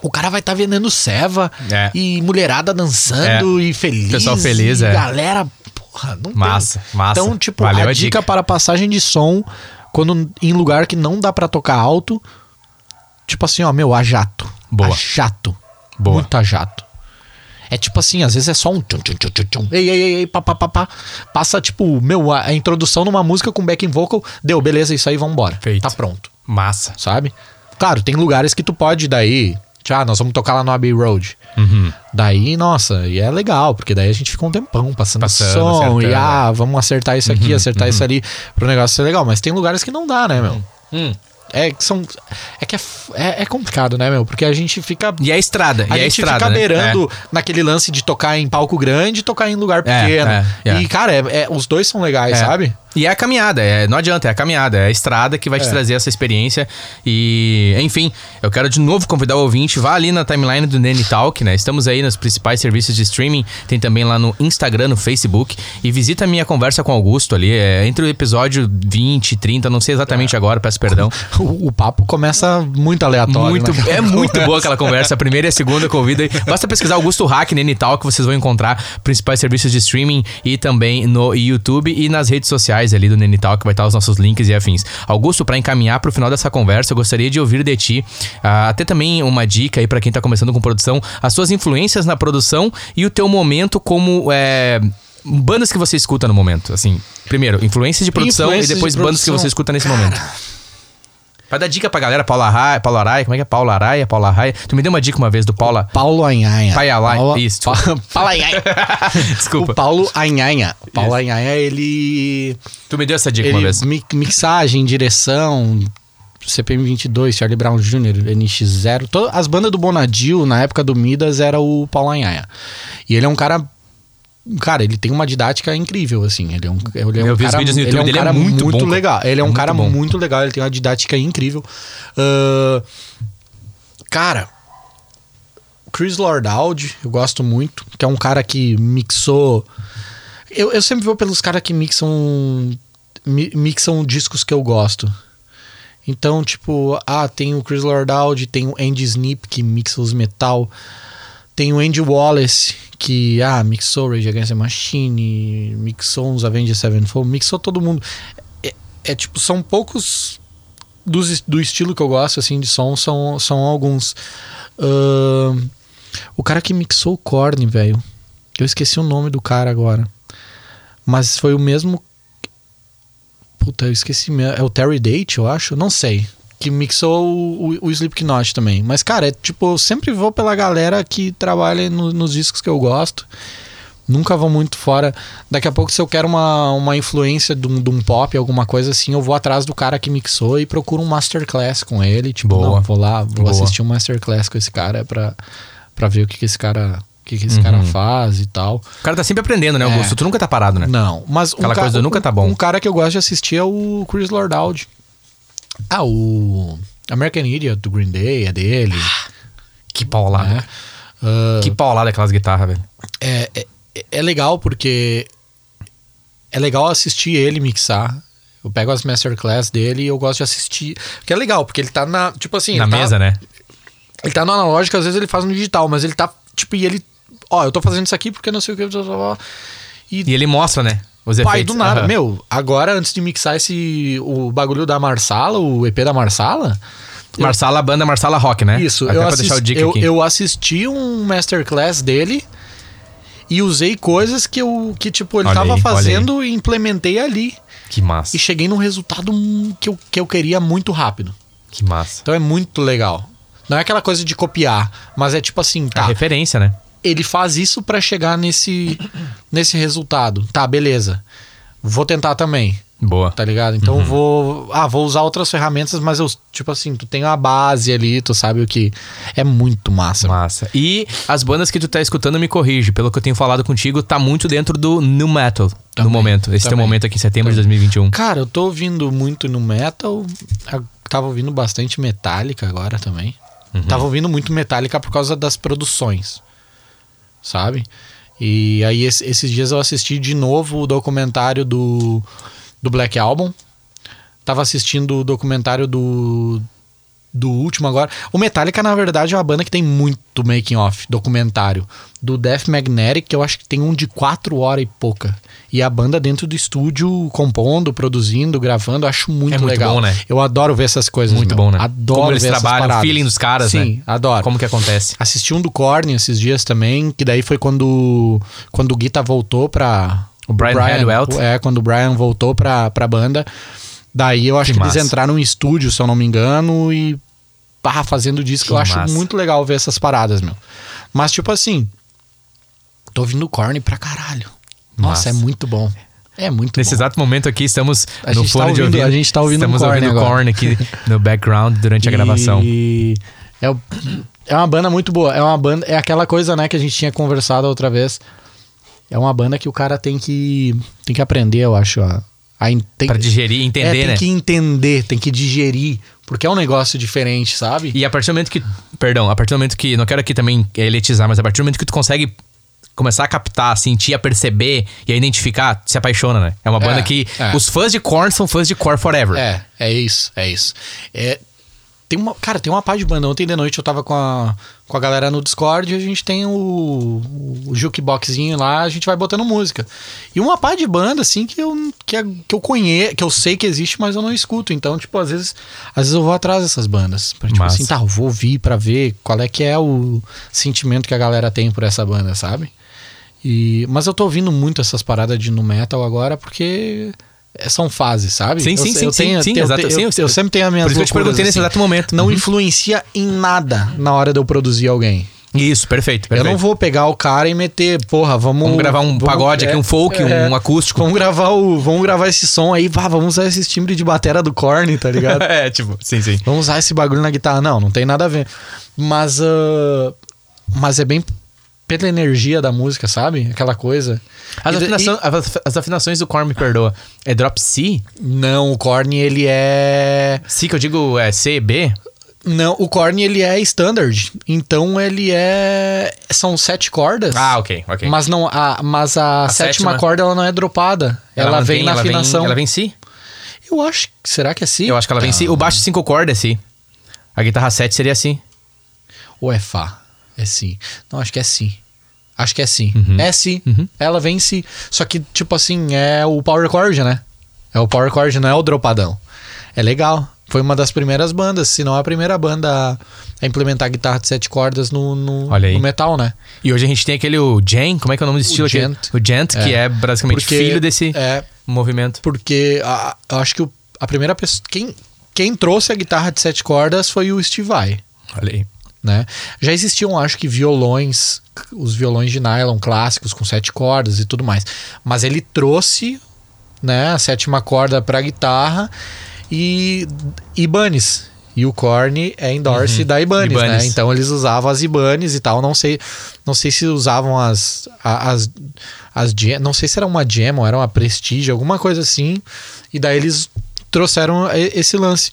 O cara vai estar tá vendendo ceva Uhum, É. e mulherada dançando e feliz. Pessoal feliz, e é. Galera, porra, não tem. Massa, massa. Então, tipo, Valeu a, a dica dica. para passagem de som, quando em lugar que não dá pra tocar alto, tipo assim, ó, meu, a jato. Boa. A jato. Boa. Muito a jato. É tipo assim, às vezes é só um tchum, tchum, tchum, tchum. Ei, ei, ei, ei, pá, pá, pá, pá. Passa, tipo, meu, a, a introdução numa música com backing vocal. Deu, beleza, isso aí, vambora. Feito. Tá pronto, Massa. sabe? Claro, tem lugares que tu pode daí. Ah, nós vamos tocar lá no Abbey Road. Uhum. Daí, nossa, e é legal, porque daí a gente fica um tempão passando, Passando, som acertando, e é. ah, vamos acertar isso aqui, acertar isso ali, pro negócio ser legal. Mas tem lugares que não dá, né, meu? Hum. É que são. É que é, é, é complicado, né, meu? Porque a gente fica. E é estrada, A e é gente estrada, fica né? beirando naquele lance de tocar em palco grande e tocar em lugar É, pequeno. é, é. E, cara, é- é- os dois são legais, É. sabe? E é a caminhada, é, não adianta, é a caminhada, é a estrada que vai te É. trazer essa experiência. E, enfim, eu quero de novo convidar o ouvinte, vá ali na timeline do Nene Talk, né? Estamos aí nos principais serviços de streaming, tem também lá no Instagram, no Facebook, e visita a minha conversa com o Augusto ali, é, entre o episódio 20 e 30, não sei exatamente agora, peço perdão. O, o papo começa muito aleatório. Muito, né? é muito boa aquela conversa, a primeira e a segunda convida. aí. Basta pesquisar Augusto Hack, Nene Talk, vocês vão encontrar principais serviços de streaming e também no YouTube e nas redes sociais ali do Nene Talk, vai estar os nossos links e afins. Augusto, para encaminhar para o final dessa conversa, eu gostaria de ouvir de ti ah, até também uma dica aí para quem tá começando com produção, as suas influências na produção e o teu momento como é, bandas que você escuta no momento, assim. Primeiro, influências de produção Influências e depois de bandas que você escuta nesse momento. Pra dar dica pra galera, Paula Araia, Paula Araia, como é que é? Paula Araia, Paula Araia. Tu me deu uma dica uma vez do Paula. Paulo Anhanha. Pai Alai- Paulo- isso. Pa- Paulo Anhanha. Desculpa. O Paulo Anhanha. O Paulo Anhanha, ele. Tu me deu essa dica uma ele vez. mi- mixagem, direção. CPM 22, Charlie Brown Jr., NX0, todas as bandas do Bonadil na época do Midas era o Paulo Anhanha. E ele é um cara Cara, ele tem uma didática incrível, assim. Ele é um, ele é um Eu cara, vídeos no ele é YouTube um é cara muito muito, bom, legal. Ele é um Muito cara bom. muito legal, ele tem uma didática incrível. Ah, cara, Chris Lordaldi, eu gosto muito, que é um cara que mixou. Eu, eu sempre vou pelos caras que mixam mi- mixam discos que eu gosto. Então, tipo, ah, tem o Chris Lordaldi, tem o Andy Snip que mixa os metal, tem o Andy Wallace que ah, mixou Rage Against the Machine, mixou uns Avenged Sevenfold, mixou todo mundo. É, é, tipo, são poucos dos, do estilo que eu gosto assim de som, são, são alguns. Ahn, o cara que mixou o Korn, velho. Eu esqueci o nome do cara agora. Mas foi o mesmo. Puta, eu esqueci. É o Terry Date, eu acho? Não sei. Que mixou o, o, o Slipknot também. Mas, cara, é tipo, eu sempre vou pela galera que trabalha no- nos discos que eu gosto. Nunca vou muito fora. Daqui a pouco, se eu quero uma, uma influência de um, de um pop, alguma coisa assim, eu vou atrás do cara que mixou e procuro um masterclass com ele. Tipo, Boa. não, vou lá, vou Boa. assistir um masterclass com esse cara pra, pra ver o que, que esse cara. O que, que esse cara faz e tal. O cara tá sempre aprendendo, né, É. Augusto? Tu nunca tá parado, né? Não, mas um Aquela coisa nunca tá bom. Um cara que eu gosto de assistir é o Chris Lordaldi. Ah, o American Idiot do Green Day é dele. Que paulada. né? Ah, Que paulada aquelas guitarras, velho. é, é, é legal porque é legal assistir ele mixar. Eu pego as masterclass dele e eu gosto de assistir. Que é legal, porque ele tá na. Tipo assim. Na tá- mesa, né? Ele tá no analógico, às vezes ele faz no digital, mas ele tá. Tipo, e ele. Ó, eu tô fazendo isso aqui porque não sei o que. blá. E ele mostra, né? Os Pai, efeitos. do nada. Aham. Meu, agora antes de mixar esse. O bagulho da Marsala, o EP da Marsala. Marsala, banda Marsala Rock, né? Isso, Até eu, pra assisti, deixar o dica eu, aqui. eu assisti um masterclass dele e usei coisas que eu. Que, tipo, ele Olha tava aí, olha fazendo e implementei ali. Que massa. E cheguei num resultado hum, que eu, que eu queria muito rápido. Que massa. Então é muito legal. Não é aquela coisa de copiar, mas é tipo assim, É tá. referência, né? Ele faz isso pra chegar nesse, nesse resultado. Tá, beleza. Vou tentar também, Boa. tá ligado? Então eu vou. Ah, vou usar outras ferramentas, mas eu, tipo assim, tu tem a base ali, tu sabe o que. É muito massa. Massa. E as bandas que tu tá escutando, me corrige. Pelo que eu tenho falado contigo, tá muito dentro do new metal no Também, momento. Esse teu também. momento aqui em setembro de 2021. Cara, eu tô ouvindo muito no metal. Eu tava ouvindo bastante Metallica agora também. Tava ouvindo muito Metallica por causa das produções. Sabe? E aí esse- esses dias eu assisti de novo o documentário do, do Black Album. Tava assistindo o documentário do do último agora. O Metallica, na verdade, é uma banda que tem muito making off, documentário. Do Death Magnetic, eu acho que tem um de quatro horas e pouca. E a banda dentro do estúdio, compondo, produzindo, gravando, eu acho muito, É muito legal. bom, né? Eu adoro ver essas coisas. Muito meu. bom, né? Adoro Como eles ver trabalham, o feeling dos caras, né? Sim, adoro. Como que acontece? Assisti um do Korn esses dias também, que daí foi quando, quando o Guita voltou pra. O Brian Hadwelt. É, quando o Brian voltou pra, pra banda. Daí eu acho Que que, eles entraram em estúdio, se eu não me engano, e pá, fazendo disco. Que eu acho massa. muito legal ver essas paradas, meu. Mas, tipo assim, tô ouvindo Korn pra caralho. Nossa, Massa. é muito bom. É muito Nesse bom. exato momento aqui, estamos A no tá fone de ouvindo- ouvido. a gente tá ouvindo Estamos um Korn ouvindo. Korn aqui no background durante a gravação. E é, é uma banda muito boa. É uma banda. É aquela coisa, né, que a gente tinha conversado outra vez. É uma banda que o cara tem que. Tem que aprender, eu acho. A, a tem, Pra digerir, é, entender, tem né? que entender, tem que digerir. Porque é um negócio diferente, sabe? E a partir do momento que. Perdão, a partir do momento que. Não quero aqui também elitizar, mas a partir do momento que tu consegue começar a captar, a sentir, a perceber e a identificar, se apaixona, né? É uma banda É, que. é. Os fãs de Korn são fãs de Korn Forever. É, é isso, é isso. É, tem uma, cara, tem uma pá de banda. Ontem de noite eu tava com a, com a galera no Discord e a gente tem o, o jukeboxzinho lá, a gente vai botando música. E uma pá de banda, assim, que eu, que, é- que eu conheço, que eu sei que existe, mas eu não escuto. Então, tipo, às vezes, às vezes eu vou atrás dessas bandas. Pra, tipo Massa. assim, tá, eu vou ouvir pra ver qual é que é o sentimento que a galera tem por essa banda, sabe? E, mas eu tô ouvindo muito essas paradas de nu metal agora porque são fases, sabe? Sim, Eu- sim, eu sim, tenho- sim, eu- exato. eu- Sim, eu, eu- sempre tenho as minhas Por isso que eu te perguntei nesse assim. exato momento. Não Uhum. influencia em nada na hora de eu produzir alguém. Isso, perfeito, Eu perfeito. não vou pegar o cara e meter, porra, vamos. Vamos gravar um vamos- pagode aqui, um folk, um acústico. Vamos gravar o, vamos gravar esse som aí, pá, vamos usar esse timbre de batera do Korn, tá ligado? é, tipo, sim, sim. vamos usar esse bagulho na guitarra. Não, não tem nada a ver. Mas, ah, mas é bem pela energia da música, sabe? Aquela coisa. As, E- afinação- as- as afinações do Korn, me perdoa. É drop C? e- não, o Korn ele é C que eu digo é C, B? Não, o Korn ele é standard. Então ele é. São sete cordas. Ah, ok, ok. Mas, não, a, mas a, sétima, sétima- corda ela não é dropada. Ela, vem mantém- na ela afinação. ela vem C? Eu acho. Será que é si? Eu acho que ela vem C. O baixo 5 cordas é C. A guitarra 7 seria C. Ou é Fá? É si. Não, acho que é si. Acho que é si. Uhum. É si. Uhum. Ela vem si. Só que, tipo assim, é o power chord, né? É o power chord, não é o dropadão. É legal. Foi uma das primeiras bandas, se não a primeira banda a- implementar guitarra de sete cordas no, no, no metal, né? E hoje a gente tem aquele o Jen, como é que é o nome do estilo? Gent. O Gent, que é basicamente Porque- filho desse É, movimento. porque a- eu acho que o- a primeira pessoa. Quem, quem trouxe a guitarra de sete cordas foi o Steve Vai. Olha aí. Né? Já existiam, acho que, violões, os violões de nylon clássicos com sete cordas e tudo mais. Mas ele trouxe né, a sétima corda para guitarra e Ibanez. E o Korn é endorse da Ibanez, Ibanez. né? Então eles usavam as Ibanez e tal. Não sei, não sei se usavam as as as não sei se era uma Gem ou era uma Prestige, alguma coisa assim. E daí eles trouxeram esse lance.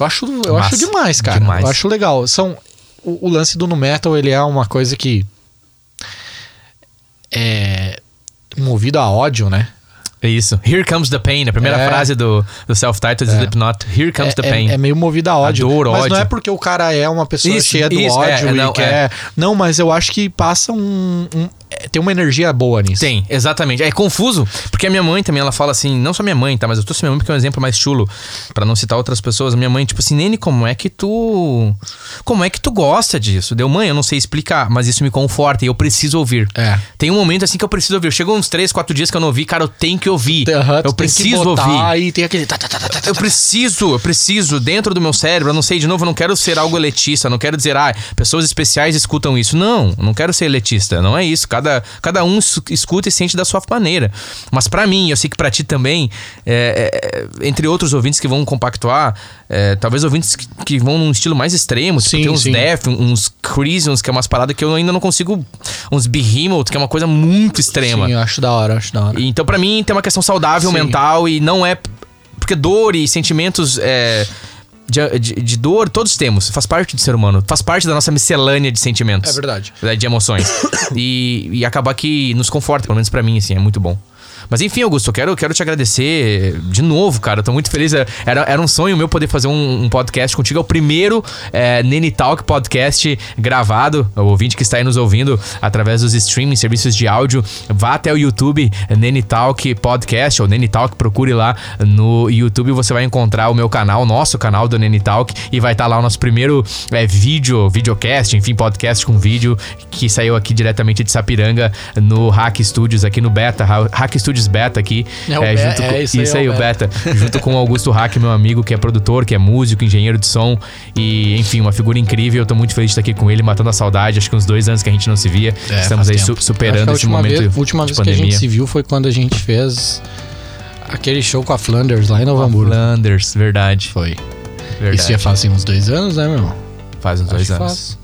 Eu acho, eu Massa. acho demais, cara. Demais. Eu acho legal. São o, o lance do nu metal, ele é uma coisa que é movido a ódio, né? É isso. Here comes the pain. A primeira É. frase do, do self-titled Slipknot. Here comes é, the é- pain. É, meio movido a ódio. A dor, mas ódio. não é porque o cara é uma pessoa Isso, cheia do isso, é, ódio é, e não, quer. Não, mas eu acho que passa um. um- é, tem uma energia boa nisso. Tem, exatamente. É confuso, porque a minha mãe também, ela fala assim, não só minha mãe, tá? Mas eu trouxe minha mãe porque é um exemplo mais chulo, pra não citar outras pessoas. A minha mãe, tipo assim, Nene, como é que tu. Como é que tu gosta disso? Deu, mãe, eu não sei explicar, mas isso me conforta e eu preciso ouvir. É. Tem um momento assim que eu preciso ouvir. Chegou uns 3, 4 dias que eu não ouvi, cara, eu tenho que ouvir. Tu eu preciso ouvir. Tem aquele. tá, tá, tá, tá, tá, Eu preciso, eu preciso, dentro do meu cérebro, eu não sei, de novo, eu não quero ser algo elitista, eu não quero dizer, ah, pessoas especiais escutam isso. Não, não quero ser elitista, não é isso. Cada, cada um es- escuta e sente da sua maneira. Mas pra mim, eu sei que pra ti também, é, é, entre outros ouvintes que vão compactuar, é, talvez ouvintes que, que vão num estilo mais extremo, tipo, Sim, tem uns sim. Death, uns Crisons, que é umas paradas que eu ainda não consigo, uns Behemoth, que é uma coisa muito extrema. Sim, eu acho da hora, eu acho da hora. Então, pra mim, tem uma questão saudável Sim. mental e não é. Porque dor e sentimentos é, de, de- de dor, todos temos. Faz parte do ser humano. Faz parte da nossa miscelânea de sentimentos. É verdade. né, De emoções. e, e acabar que nos conforta, pelo menos pra mim, assim, é muito bom. Mas enfim, Augusto, eu quero, quero te agradecer de novo, cara. Eu tô muito feliz. Era, era um sonho meu poder fazer um, um podcast contigo. É o primeiro é, Nene Talk podcast gravado. O ouvinte que está aí nos ouvindo através dos streaming, serviços de áudio, vá até o YouTube, Nene Talk Podcast, ou Nene Talk, procure lá no YouTube. Você vai encontrar o meu canal, o nosso canal do Nene Talk, e vai estar lá o nosso primeiro é, vídeo, videocast, enfim, podcast com vídeo, que saiu aqui diretamente de Sapiranga no Hack Studios, aqui no Beta, Ha- Hack Studios Beta aqui. É Be- junto é, com, isso aí é aí, o o Beta. junto com o Augusto Hack, meu amigo, que é produtor, que é músico, engenheiro de som, e enfim, uma figura incrível. Eu tô muito feliz de estar aqui com ele, matando a saudade. Acho que uns dois anos que a gente não se via. É, Estamos aí su- superando esse momento vez, a última vez que a gente se viu foi quando a gente fez Aquele show com a Flanders lá em Novo Hamburgo. Flanders, verdade. Foi. verdade. Isso já faz assim, uns dois anos, né, meu? Faz uns Acho dois anos. faz.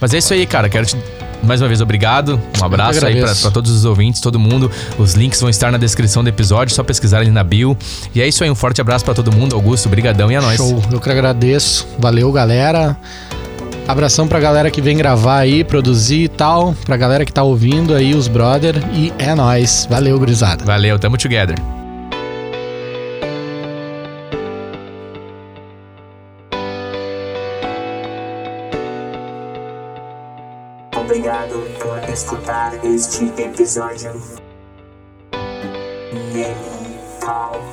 Mas é isso aí, cara. Quero te mais uma vez obrigado. Um abraço aí pra todos os ouvintes, todo mundo. Os links vão estar na descrição do episódio, só pesquisar ali na bio. E é isso aí, um forte abraço pra todo mundo. Augusto, brigadão e é nóis. Show. Eu que agradeço. Valeu, galera. Abração pra galera que vem gravar aí, produzir e tal. Pra galera que tá ouvindo aí, os brother. E é nóis. Valeu, gurizada. Valeu, tamo together. Escutar este episódio. Name Talk.